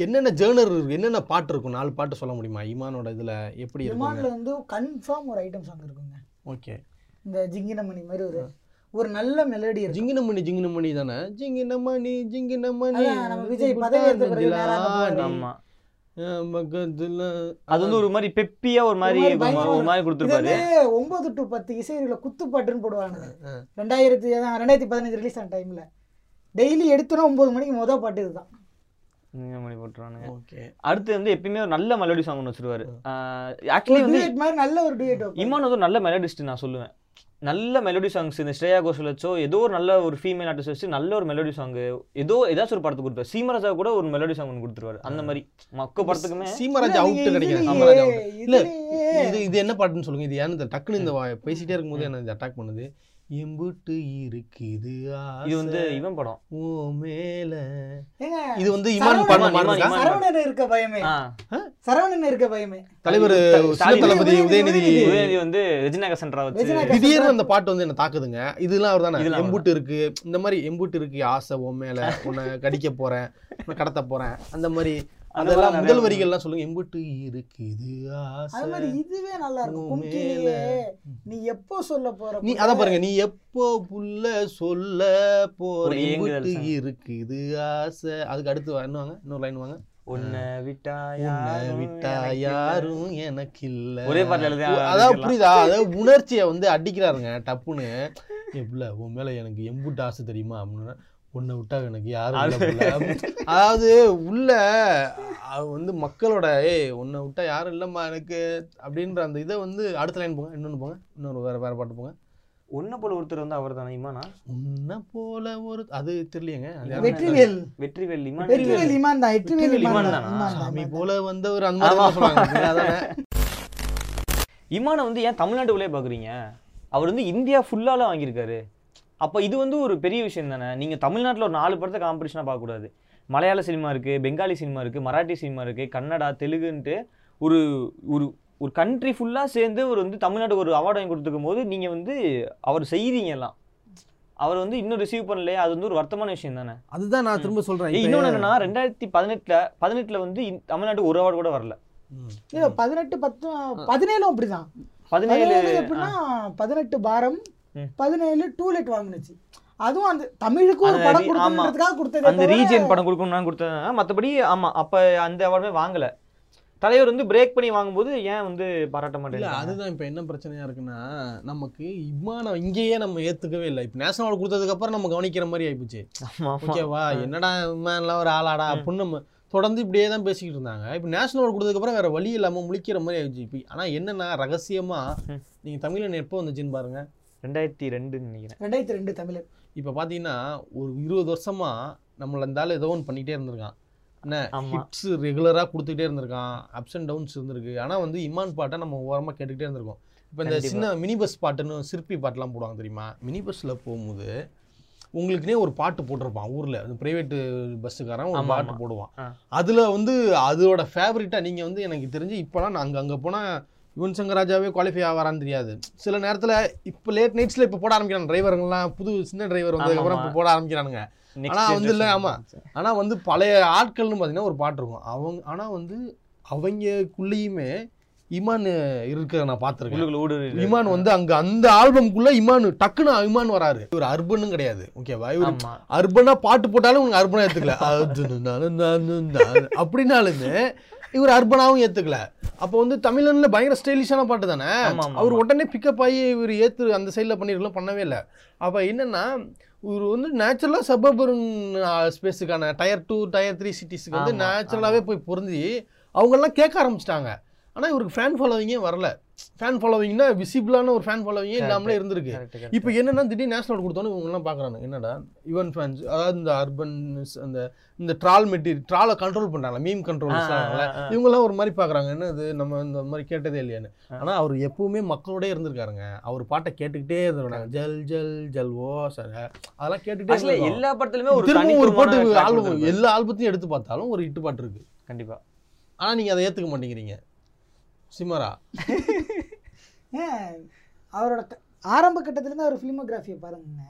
என்னென்ன ஜேர்னர் இருக்கு? என்னென்ன பாட்டு இருக்கும்? நாலு பாட்டு சொல்ல முடியுமா? இமானோட இதில் எப்படி டிமாண்ட்ல வந்து கன்ஃபார்ம் ஒரு ஐட்டம் சாங் இருக்குங்க. ஓகே. இந்த ஜிங்கினமணி மாதிரி ஒரு ஒரு நல்ல மெலடி ஜிங்கினமணி ஜிங்கினமணி தானே? ஜிங்கினமணி ஜிங்கினமணி நம்ம விஜய் பதவி ஏத்த பிறகு நேரா அங்க போவாரு. ஆமா. பக்கத்துல அது வந்து ஒரு மாதிரி பெப்பியா ஒரு மாதிரி ஒரு மாதிரி கொடுத்துருப்பாரு. ஒன்பது டு பத்து இசைகளை குத்துப்பாட்டுன்னு போடுவானுங்க. ரெண்டாயிரத்தி ரெண்டாயிரத்தி பதினஞ்சு ரிலீஸ் ஆன டைம்ல டெய்லி எடுத்தோன்னா ஒன்பது மணிக்கு மொதல் பாட்டு இதுதான். மணி போட்டுருவானுங்க. ஓகே. அடுத்து வந்து எப்பயுமே ஒரு நல்ல மெலடி சாங் ஒன்று வச்சிருவாரு. ஆக்சுவலி வந்து நல்ல ஒரு வைப்பாரு. இமான் வந்து ஒரு நல்ல மெலடிஸ்ட் நான் சொல்லுவேன். நல்ல மெலடி சாங்ஸ் இந்த ஸ்ரேயா கோஷல் வச்சோ ஏதோ ஒரு நல்ல ஒரு ஃபீமேல் ஆர்டிஸ்ட் வச்சு நல்ல ஒரு மெலடி சாங் ஏதோ ஏதாச்சும் ஒரு படத்துக்கு கொடுத்தாரு சீமராஜா கூட ஒரு மெலடி சாங் ஒன்று கொடுத்துருவாரு. அந்த மாதிரி. மொக்க படத்துக்குமே. சீமராஜ் அவுட் அவுட் இல்ல இது இது என்ன பாட்டுன்னு சொல்லுங்க. இது ஏன்னு. டக்குன்னு இந்த பேசிட்டே இருக்கும்போது என்ன இது அட்டாக் பண்ணுது? எம்புட்டு இருக்குது இது வந்து இவன் படம். ஓ மேல. இது வந்து இமான் இமான். சரவணன் இருக்க பயமே. சரவணன் இருக்க பயமே. தலைவர் தளபதி உதயநிதி, உதயநிதி. வந்து ரெஜினா கசன்ட்ரா வச்சு திடீர்னு அந்த பாட்டு வந்து என்ன தாக்குதுங்க? இதெல்லாம் அவர் தானே? எம்புட்டு இருக்கு. இந்த மாதிரி எம்புட்டு இருக்கு ஆசை உன் மேல. உன்னை கடிக்க போறேன் உன்னை கடத்த போறேன். அந்த மாதிரி அதெல்லாம் முதல் நிறைய வரிகள்லாம் சொல்லுங்க. எம்புட்டு இருக்குது அது மாதிரி இதுவே நல்லா இருக்கும். நீ எப்போ சொல்ல போற நீ அத பாருங்க நீ எப்போ புள்ள சொல்ல போற எம்புட்டு. இருக்குது ஆசை. அதுக்கு அடுத்து வா- என்ன வாங்க இன்னொரு லைன் வாங்க. உன்னை விட்டா விட்டா எனக்கு இல்ல. யாரும் எனக்கு இல்ல ஒரே அதாவது எழுதிடலாம். புரியுதா? அதாவது உணர்ச்சியை வந்து அடிக்கிறாருங்க டப்புன்னு. எப்பல உன் மேல எனக்கு எம்புட்டு ஆசை தெரியுமா? அப்படின்னு. உன்னை விட்டா எனக்கு யாரும். அதாவது உள்ள அவ வந்து மக்களோட ஏய் உன்னை விட்டா யாரும் இல்லம்மா எனக்கு அப்படின்ற அந்த இதை வந்து அடுத்த லைன் போங்க இன்னொன்னு போங்க இன்னொரு வேற வேற பாட்டு போங்க. உன்னை போல ஒருத்தர் வந்து அவர் தானே இமானா? உன்னை போல ஒரு அது தெரியலையேங்க? வெற்றிவேல். வெற்றிவேல் இமான். வெற்றிவேல் இமான் தான் வெற்றிவேல் இமான் தான். போல வந்தவர் அந்த மாதிரி தான் சொல்லுவாங்க. அதானே? இமானை வந்து ஏன் தமிழ்நாட்டுக்குள்ளே பார்க்குறீங்க அவர் வந்து இந்தியா ஃபுல்லால வாங்கியிருக்காரு. அப்போ இது வந்து ஒரு பெரிய விஷயம் தானே? நீங்கள் தமிழ்நாட்டில் ஒரு நாலு படத்தை காம்படிஷனாக பார்க்கக்கூடாது. மலையாள சினிமா இருக்குது பெங்காலி சினிமா இருக்குது மராட்டி சினிமா இருக்குது கன்னடா தெலுங்குன்ட்டு ஒரு ஒரு ஒரு கண்ட்ரி ஃபுல்லாக சேர்ந்து ஒரு வந்து தமிழ்நாட்டுக்கு ஒரு அவார்டு வாங்கி கொடுத்துக்கும் போது நீங்கள் வந்து அவர் செய்கிறீங்க எல்லாம். அவர் வந்து இன்னும் ரிசீவ் பண்ணலையே அது வந்து ஒரு வருத்தமான விஷயம் தானே? அதுதான் நான் திரும்ப இப்ப- இன்னொன்று என்னன்னா ரெண்டாயிரத்தி பதினெட்டில் பதினெட்டில் வந்து தமிழ்நாட்டுக்கு ஒரு அவார்டு கூட வரல. பதினெட்டு பத்து பதினேழும் அப்படிதான். பதினேழு பதினேழு எப்படின்னா பதினெட்டு பாரம் பதினேழு டூலெட் வாங்குனுச்சு. அதுவும் அந்த தமிழுக்கு ஒரு படம் கொடுக்கணுன்றதுக்காக கொடுத்ததே அந்த ரீஜியன் படம் கொடுக்கணும்னு கொடுத்தேன். மற்றபடி ஆமா அப்ப அந்த அவார்டுமே வாங்கல. தலைவர் வந்து பிரேக் பண்ணி வாங்கும்போது ஏன் வந்து பாராட்ட இல்ல மாட்டேங்க அதுதான் இப்ப என்ன பிரச்சனையா இருக்குன்னா நமக்கு இம்மான இங்கேயே நம்ம ஏத்துக்கவே இல்லை. இப்ப நேஷனல் அவார்டு கொடுத்ததுக்கு அப்புறம் நம்ம கவனிக்கிற மாதிரி ஆயிப்போச்சு. ஓகேவா என்னடா இம்மான்லாம் ஒரு ஆளாடா அப்படின்னு நம்ம தொடர்ந்து இப்படியே தான் பேசிக்கிட்டு இருந்தாங்க. இப்போ நேஷனல் அவார்டு கொடுத்ததுக்கு அப்புறம் வேற வழி இல்லாம முழிக்கிற மாதிரி ஆயிடுச்சு. இப்போ ஆனா என்னன்னா ரகசியமா ம். நீங்க தமிழன் எப்போ வந்துச்சுன்னு பாருங்க. ரெண்டாயிரத்தி ரெண்டுன்னு நினைக்கிறேன். ரெண்டாயிரத்தி ரெண்டு தமிழ். இப்போ பார்த்தீங்கன்னா ஒரு இருபது வருஷமா நம்மள இருந்தாலும் ஏதோ ஒன்று பண்ணிகிட்டே இருந்திருக்கான். என்ன ஹிட்ஸ் ரெகுலராக கொடுத்துக்கிட்டே இருந்திருக்கான். அப்ஸ் அண்ட் டவுன்ஸ் இருந்திருக்கு. ஆனால் வந்து இமான் பாட்டை நம்ம ஓரமாக கேட்டுக்கிட்டே இருந்திருக்கோம். இப்போ இந்த. சின்ன மினி பஸ் பாட்டுன்னு சிற்பி பாட்டுலாம் போடுவாங்க தெரியுமா? மினி பஸ்ஸில் போகும்போது உங்களுக்குனே ஒரு பாட்டு போட்டிருப்பான் ஊரில். அந்த ப்ரைவேட்டு பஸ்ஸுக்காரன் ஒரு பாட்டு. போடுவான். அதில் வந்து அதோட ஃபேவரட்டாக நீங்கள் வந்து எனக்கு தெரிஞ்சு இப்போலாம் நான் அங்கே அங்கே போனால் யுவன் சங்கர் ராஜாவே குவாலிஃபை ஆவாரான்னு தெரியாது சில நேரத்தில் இப்போ லேட் நைட்ஸில் இப்போ போட ஆரம்பிக்கிறாங்க டிரைவருங்கெல்லாம் புது சின்ன டிரைவர் வந்ததுக்கப்புறம். இப்போ போட ஆரம்பிக்கிறானுங்க Next ஆனா வந்து இல்ல, generation. ஆமா. ஆனால் வந்து பழைய ஆட்கள்னு பார்த்தீங்கன்னா ஒரு பாட்டு இருக்கும் அவங்க ஆனால் வந்து அவங்கக்குள்ளேயுமே இமான் இருக்கிற நான் பார்த்துருக்கேன் இமான் வந்து அங்க அந்த ஆல்பம்குள்ள இமான் டக்குன்னு இமான் வராரு இவர் அர்பனும் கிடையாது ஓகேவா இவர் ஆமா அர்பனா பாட்டு போட்டாலும் உங்க அர்பனா ஏத்துக்கல அது நானு நானு நானு அப்படின்னாலுமே இவர் அர்பனாவும் ஏத்துக்கல. அப்போ வந்து தமிழன்ல பயங்கர ஸ்டைலிஷான பாட்டு தானே? அவர். உடனே பிக்கப் ஆகி இவர் ஏத்து அந்த சைடில் பண்ணிருக்கலாம் பண்ணவே இல்லை. அப்ப என்னன்னா இவர் வந்து நேச்சுரலாக சபபர்ன் ஸ்பேஸுக்கான டயர் டூ டயர் த்ரீ சிட்டிஸ்க்கு வந்து நேச்சுரலாகவே போய் பொருந்தி அவங்கெல்லாம் கேட்க ஆரம்பிச்சிட்டாங்க. ஆனா இவருக்கு ஃபேன் ஃபாலோவிங்கே வரல. ஃபேன் ஃபாலோவிங்னா விசிபிளான ஒரு ஃபேன் ஃபாலோவிங்கே இல்லாமலே இருந்திருக்கு. இப்போ என்னன்னா திடீர் நேஷனல் கொடுத்தோன்னு இவங்கெல்லாம் பார்க்குறாங்க என்னடா யுவன் ஃபேன்ஸ் அதாவது இந்த அர்பன் அந்த இந்த ட்ரால் மெட்டீரியல் ட்ராலை கண்ட்ரோல் பண்ணுறாங்க மீம் கண்ட்ரோல். இவங்கெல்லாம் ஒரு மாதிரி பார்க்குறாங்க என்ன இது? நம்ம இந்த மாதிரி கேட்டதே இல்லையான்னு. ஆனால் அவர் எப்பவுமே மக்களோடய இருந்திருக்காருங்க. அவர் பாட்டை கேட்டுக்கிட்டே இருந்திருக்காங்க ஜல் ஜல் ஜல் ஓ சார். அதெல்லாம் கேட்டுக்கிட்டே. எல்லா படத்துலயுமே ஒரு திரும்ப ஒரு பாட்டு ஆல்பம். எல்லா ஆல்பத்தையும் எடுத்து பார்த்தாலும் ஒரு இட்டு பாட்டு இருக்கு. கண்டிப்பா. ஆனா நீங்க அதை ஏத்துக்க மாட்டேங்கிறீங்க. ஏன்? அவரோட ஆரம்ப கட்டத்துலேருந்து அவர் ஃபிலிமோகிராஃபியை பாருங்க.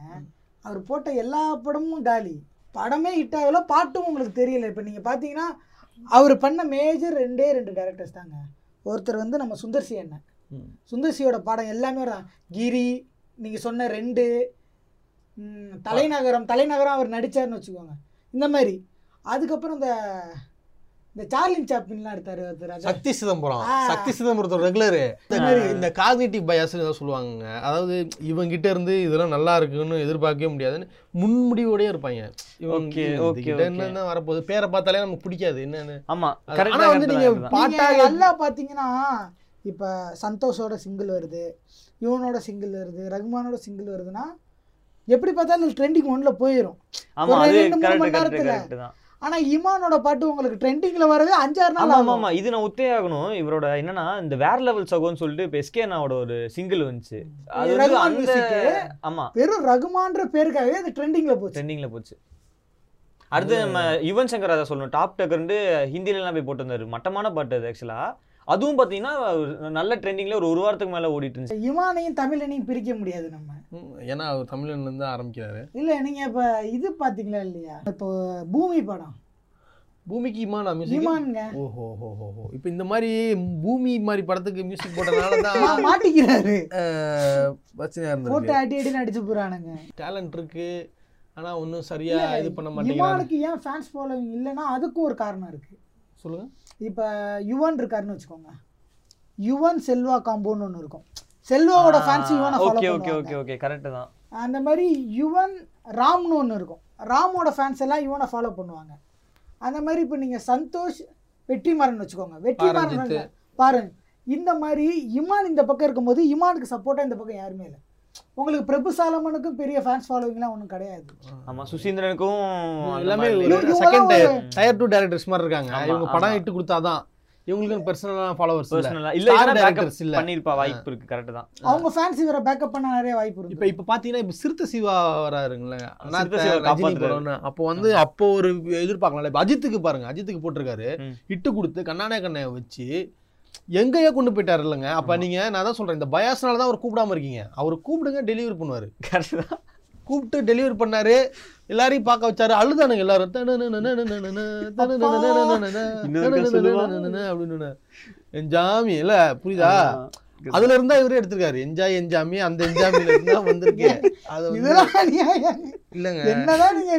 அவர் போட்ட எல்லா படமும் காலி படமே ஹிட் ஆகல பாட்டும் உங்களுக்கு தெரியல. இப்போ நீங்கள் பார்த்தீங்கன்னா அவர் பண்ண மேஜர் ரெண்டே ரெண்டு டேரக்டர்ஸ் தாங்க. ஒருத்தர் வந்து நம்ம சுந்தர்சி அண்ணன். ம். சுந்தர்சியோட படம் எல்லாமே தான் கிரி நீங்கள் சொன்ன ரெண்டு தலைநகரம் தலைநகரம் அவர் நடிச்சாருன்னு வச்சுக்கோங்க. இந்த மாதிரி. அதுக்கப்புறம் இந்த இந்த சார்லின் சாப்பின்லாம் எடுத்தாரு. சக்தி சிதம்பரம். சக்தி சிதம்பரத்தோட ரெகுலரு இந்த காக்னிட்டிவ் பயாஸ் சொல்லுவாங்க. அதாவது இவங்க கிட்ட இருந்து இதெல்லாம் நல்லா இருக்குன்னு எதிர்பார்க்கவே முடியாதுன்னு முன்முடிவோடயே இருப்பாங்க. இவங்க. என்னென்ன வரப்போகுது? பேரை பார்த்தாலே நமக்கு பிடிக்காது. என்னன்னு. ஆமா அது- கரெக்ட் ஆனா வந்து நீங்க தான் பாட்டாக- நல்லா பாத்தீங்கன்னா இப்ப சந்தோஷோட சிங்கிள் வருது இவனோட சிங்கிள் வருது ரகுமானோட சிங்கிள் வருதுன்னா எப்படி பார்த்தாலும் ட்ரெண்டிங் ஒன்ல போயிடும் ஆமா அது கரெக்ட். கரெக்ட் தான். ஆனா இமானோட பாட்டு உங்களுக்கு ட்ரெண்டிங்ல வரவே அஞ்சாறு நாள் ஆமா ஆமா இது நான் ஒத்தே ஆகணும். இவரோட என்னன்னா இந்த வேற லெவல் சகோன்னு சொல்லிட்டு இப்போ எஸ்கேனாவோட ஒரு சிங்கிள் வந்துச்சு. அது வந்து அந்த music ஆமா. வெறும் ரகுமான்ற பேருக்காகவே அது ட்ரெண்டிங்ல போச்சு. ட்ரெண்டிங்ல போச்சு. அடுத்து நம்ம யுவன் சங்கர் ராஜா சொல்லணும். டாப் டக்கர்ந்து ஹிந்தில எல்லாம் போய் போட்டு வந்தாரு மட்டமான பாட்டு அது ஆக்சுவலா அதுவும் பாத்தீங்கன்னா ஒரு நல்ல ட்ரெண்டிங்ல ஒரு ஒரு வாரத்துக்கு மேல ஓடிட்டு இருந்துச்சு. இமானையும் தமிழனையும் பிரிக்க முடியாது நம்ம. ஏன்னா அவர் தமிழ்ல இருந்து ஆரம்பிக்கிறாரு. இல்ல நீங்க இப்ப இது பாத்தீங்களா இல்லையா? இப்போ பூமி படம். பூமிக்கு இமானா மியூசிக் இமானுங்க. ஓஹோ ஹோ ஹோ ஹோ. இப்போ இந்த மாதிரி பூமி மாதிரி படத்துக்கு மியூசிக் போட்டனால தான் மாட்டிக்கிறாரு. பிரச்சனையா போட்டு இருந்திருக்கு அடி அடி அடிச்சு போறானுங்க. டேலண்ட் இருக்கு ஆனா ஒன்றும் சரியா இது பண்ண மாட்டேங்கிறாங்க. இமானுக்கு ஏன் ஃபேன்ஸ் ஃபாலோவிங் இல்லைன்னா அதுக்கும் ஒரு காரணம் இருக்கு. சொல்லுங்க. இப்போ யுவன் இருக்காருன்னு வச்சுக்கோங்க. யுவன் செல்வா காம்போன்னு ஒன்று இருக்கும். செல்வாவோட fans யுவனை follow okay okay okay okay correct தான். அந்த மாதிரி யுவன் ராம்னு ஒன்று இருக்கும். ராமோட ஃபேன்ஸ் எல்லாம் யுவனை ஃபாலோ பண்ணுவாங்க. அந்த மாதிரி இப்போ நீங்கள் சந்தோஷ் வெற்றிமாறன் வச்சுக்கோங்க. வெற்றிமாறன். பாருங்க இந்த மாதிரி இமான் இந்த பக்கம் இருக்கும்போது இமானுக்கு சப்போர்ட்டாக இந்த பக்கம் யாருமே இல்லை. உங்களுக்கு பிரபு சாலமனுக்கும் பெரிய ஃபேன்ஸ் ஃபாலோவிங்லாம் ஒன்றும் கிடையாது. ஆமா சுசீந்திரனுக்கும் எல்லாமே செகண்ட் டயர் டூ டேரக்டர்ஸ் மாதிரி இருக்காங்க. இவங்க படம். இட்டு கொடுத்தாதான் இவங்களுக்கு பர்சனலான ஃபாலோவர்ஸ் இல்ல. பர்சனலா இல்ல Star இல்ல. பண்ணிருப்பா வாய்ப்பு இருக்கு கரெக்ட் தான். அவங்க ஃபேன்ஸ் இவரை பேக்கப் பண்ண நிறைய வாய்ப்பு இப்ப இருக்கு. இப்ப பாத்தீங்கன்னா இப்ப சிறுத்தை சிவா வராருங்களே சிறுத்தை சிவா காப்பாத்துறாரு. அப்போ வந்து அப்போ ஒரு எதிர்பார்க்கலாம்ல. இப்ப அஜித்துக்கு பாருங்க அஜித்துக்கு போட்டிருக்காரு. இட்டு கொடுத்து கண்ணானே கண்ணைய வச்சு எங்கேயோ கொண்டு போயிட்டார் இல்லைங்க. அப்போ நீங்கள் நான் தான் சொல்கிறேன் இந்த பயாஸ்னால தான் அவர் கூப்பிடாம இருக்கீங்க. அவர் கூப்பிடுங்க டெலிவரி பண்ணுவார். கரெக்டாக கூப்பிட்டு டெலிவரி பண்ணாரு எல்லாரையும் பார்க்க வச்சாரு அழுதானுங்க எல்லாரும். அப்படின்னு என்ஜாமி இல்ல புரியுதா அதுல இருந்தா இவரே எடுத்திருக்காரு என்ஜாய் என்ஜாமி அந்த என்ஜாமில இருந்தா வந்திருக்கேன் இல்லங்க என்னதான் நீங்க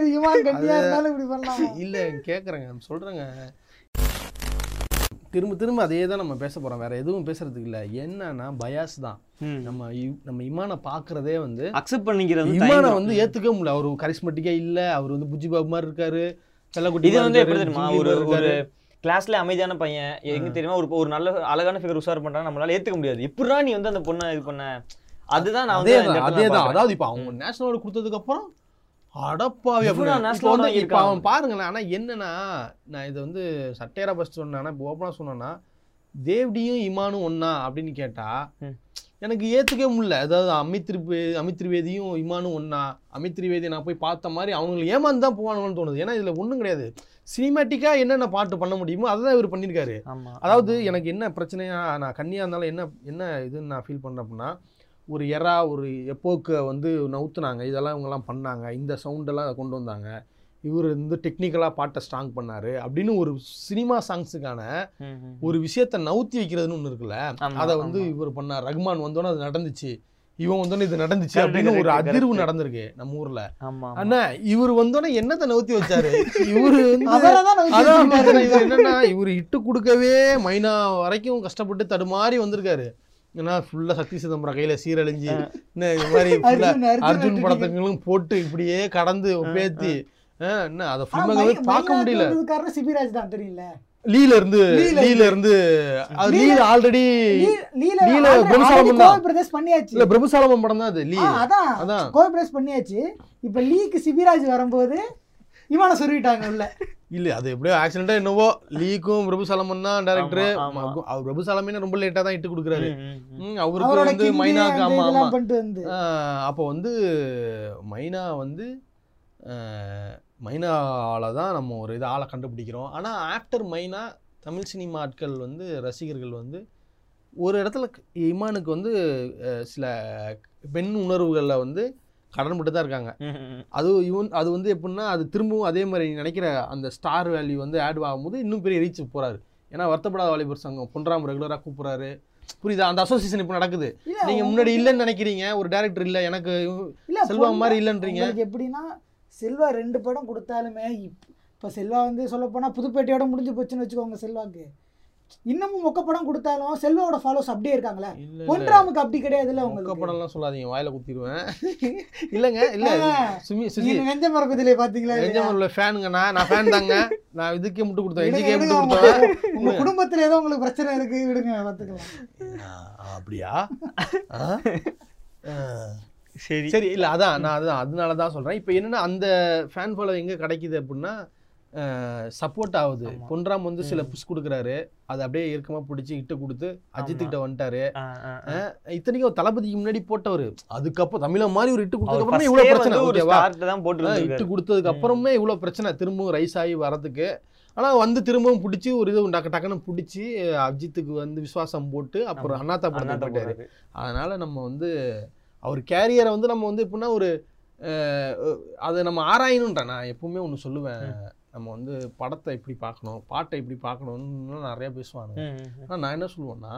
இல்ல கேக்குறேங்க சொல்றேங்க திரும்ப திரும்ப அதே தான் நம்ம பேச போறோம். வேற எதுவும் பேசுறதுக்கு இல்ல. என்னன்னா பயாஸ் தான். நம்ம நம்ம இமானை பாக்குறதே வந்து அக்செப்ட் பண்ணிக்கிறது இமானை. வந்து ஏத்துக்க முடியல. அவர் கரிஸ்மெட்டிக்கா இல்ல. அவர் வந்து புஜ்ஜி பாபு மாதிரி இருக்காரு. செல்லக்குட்டி இது வந்து எப்படி தெரியுமா? ஒரு ஒரு. கிளாஸ்ல அமைதியான பையன். எங்க தெரியுமா? ஒரு ஒரு நல்ல அழகான ஃபிகர் உஷார் பண்றாங்க நம்மளால ஏத்துக்க முடியாது. எப்படிடா நீ வந்து அந்த பொண்ணை இது பண்ண? அதுதான் நான் அதே தான். அதாவது இப்ப அவங்க நேஷனல் கொடுத்ததுக்கு அப்புறம் அடப்பாவி இப்ப. அவன் பாருங்களேன் ஆனா என்னன்னா நான் இது வந்து சட்டையரா ஃபர்ஸ்ட் சொன்னேன்னா இப்போ ஓப்பனா சொன்னேன்னா தேவ்டியும் இமானும் ஒண்ணா அப்படின்னு கேட்டா. எனக்கு ஏத்துக்கவே முடியல. அதாவது அமித் திரிவே அமித் திரிவேதியும் இமானும் ஒண்ணா. அமித் திரிவேதி நான் போய் பார்த்த மாதிரி அவங்களுக்கு ஏமாந்து தான் போவானுங்கன்னு தோணுது. ஏன்னா இதுல ஒண்ணும் கிடையாது. சினிமேட்டிக்கா என்னென்ன பாட்டு பண்ண முடியுமோ அதை தான் இவர் பண்ணியிருக்காரு. அதாவது எனக்கு என்ன பிரச்சனையா நான் கன்னியா இருந்தாலும் என்ன என்ன இதுன்னு நான் ஃபீல் பண்ணுறேன் அப்படின்னா ஒரு எரா ஒரு எப்போக்கு வந்து நவுத்துனாங்க இதெல்லாம் இவங்கெல்லாம் பண்ணாங்க இந்த சவுண்டெல்லாம் கொண்டு வந்தாங்க இவர் வந்து டெக்னிக்கலாக பாட்டை ஸ்ட்ராங் பண்ணாரு அப்படின்னு ஒரு சினிமா சாங்ஸுக்கான. ஒரு விஷயத்த நவுத்தி வைக்கிறதுன்னு ஒன்று இருக்குல்ல அதை வந்து. இவர் பண்ணார் ரகுமான் வந்தோன்னே அது நடந்துச்சு இவன் வந்தோன்னே இது நடந்துச்சு அப்படின்னு ஒரு அதிர்வு. நடந்திருக்கு நம்ம ஊர்ல. அண்ணா இவர் வந்தோன்னே என்னத்தை நவுத்தி வச்சாரு. இவர் என்னன்னா இவர் இட்டு கொடுக்கவே மைனா வரைக்கும் கஷ்டப்பட்டு தடுமாறி வந்திருக்காரு ஏன்னா ஃபுல்லா சக்தி சிதம்பரம் கையில சீரழிஞ்சு என்ன இது மாதிரி ஆ அர்ஜுன், படத்துங்களும் போட்டு இப்படியே கடந்து பேத்தி என்ன அதை மை- பார்க்க முடியல. காரணம் சிபிராஜ் தான் தெரியல லீல இருந்து லீல இருந்து. அது லீல- ஆல்ரெடி லீல already தான். பிரதேஷ் பண்ணியாச்சு. இல்ல பிரபுசாலமன் படம் தான் அது லீ. அதான். அதான். கோவை பிரதேஷ் பண்ணியாச்சு. இப்ப லீக்கு சிபிராஜ் வரும்போது இவனை சொருவிட்டாங்க உள்ள. இல்ல அது எப்படியோ ஆக்சிடென்டா என்னவோ லீக்கும் பிரபுசாலமன் தான் டேரக்டர். அவர் பிரபுசாலமே ரொம்ப லேட்டா தான் இட்டு கொடுக்குறாரு. அவருக்கு வந்து மைனாக்கு ஆமா ஆமா. அப்போ வந்து மைனா வந்து மைனால தான் நம்ம ஒரு இது ஆளை கண்டுபிடிக்கிறோம். ஆனால் ஆஃப்டர் மைனா தமிழ் சினிமா ஆட்கள் வந்து ரசிகர்கள் வந்து ஒரு இடத்துல இமானுக்கு வந்து சில பெண் உணர்வுகளில் வந்து கடன்பட்டு தான் இருக்காங்க. அது இவன் அது வந்து எப்படின்னா அது திரும்பவும் அதே மாதிரி நினைக்கிற அந்த ஸ்டார் வேல்யூ வந்து ஆட் ஆகும்போது இன்னும் பெரிய ரீச் போறாரு. ஏன்னா வருத்தப்படாத வாலிபர் சங்கம். பொன்ராம் ரெகுலராக கூப்பிட்றாரு. புரியுதா? அந்த அசோசியேஷன் இப்போ நடக்குது. நீங்க முன்னாடி இல்லைன்னு நினைக்கிறீங்க. ஒரு டேரக்டர் இல்ல. எனக்கு செல்வா மாதிரி இல்லைன்றீங்க. எப்படின்னா செல்வா ரெண்டு படம் கொடுத்தாலுமே இப்- இப்போ செல்வா வந்து சொல்ல போனால் புதுப்பேட்டையோட முடிஞ்சு போச்சுன்னு வச்சுக்கோங்க செல்வாக்கு. இன்னமும் மொக்க படம் கொடுத்தாலும் செல்வாவோட ஃபாலோஸ் அப்படியே இருக்காங்களே? பொன்ராமுக்கு அப்படி கிடையாதுல்ல மொக்க உங்களுக்கு? படம்லாம் சொல்லாதீங்க வாயில குத்திடுவேன். இல்லைங்க இல்ல. சுமி சுசி நீங்க வெஞ்ச மரபதிலே பாத்தீங்களா இல்லையா? எஜமான்ல ஃபேனுங்க நான் நான் ஃபேன் தாங்க. நான் இதுக்கே முட்டு கொடுத்தேன் விடுங்க, முட்டு உங்க- கொடுத்தேன் உங்க குடும்பத்துல ஏதோ உங்களுக்கு பிரச்சனை இருக்கு விடுங்க பாத்துக்கலாம். ஆ, அப்படியா. சரி. சரி இல்ல அதான் நான் அதான் அதனால தான் சொல்றேன். இப்போ என்னன்னா அந்த ஃபேன் ஃபாலோ எங்க கிடைக்குது அப்படின்னா சப்போர்ட் ஆகுது. பொன்ராம் வந்து சில. புஷ் கொடுக்குறாரு அதை அப்படியே இறுக்கமா பிடிச்சி இட்டு கொடுத்து அஜித் கிட்ட வந்துட்டாரு. இத்தனைக்கும் தளபதிக்கு முன்னாடி போட்டவர் அதுக்கப்புறம் தமிழ மாதிரி ஒரு இட்டு அவர் கொடுத்ததுக்கு அப்புறம் first இவ்வளவு ஏ பிரச்சனை ஓகேவா இட்டு. கொடுத்ததுக்கு அப்புறமே இவ்வளவு பிரச்சனை திரும்பவும் ரைஸ் ஆகி வரதுக்கு ஆனா வந்து திரும்பவும் பிடிச்சி ஒரு இது டக்கு டக்குன்னு பிடிச்சி அஜித்துக்கு வந்து விசுவாசம் போட்டு அப்புறம். அண்ணாத்தா தான் போயிட்டாரு. அதனால நம்ம வந்து அவர் கேரியரை வந்து நம்ம வந்து எப்படின்னா ஒரு அதை நம்ம ஆராயணுன்ற நான் எப்பவுமே ஒன்று சொல்லுவேன் நம்ம வந்து படத்தை எப்படி பார்க்கணும் பாட்டை எப்படி பார்க்கணும்னு நிறைய பேசுவாங்க. ஆனால் நான் என்ன சொல்லுவேன்னா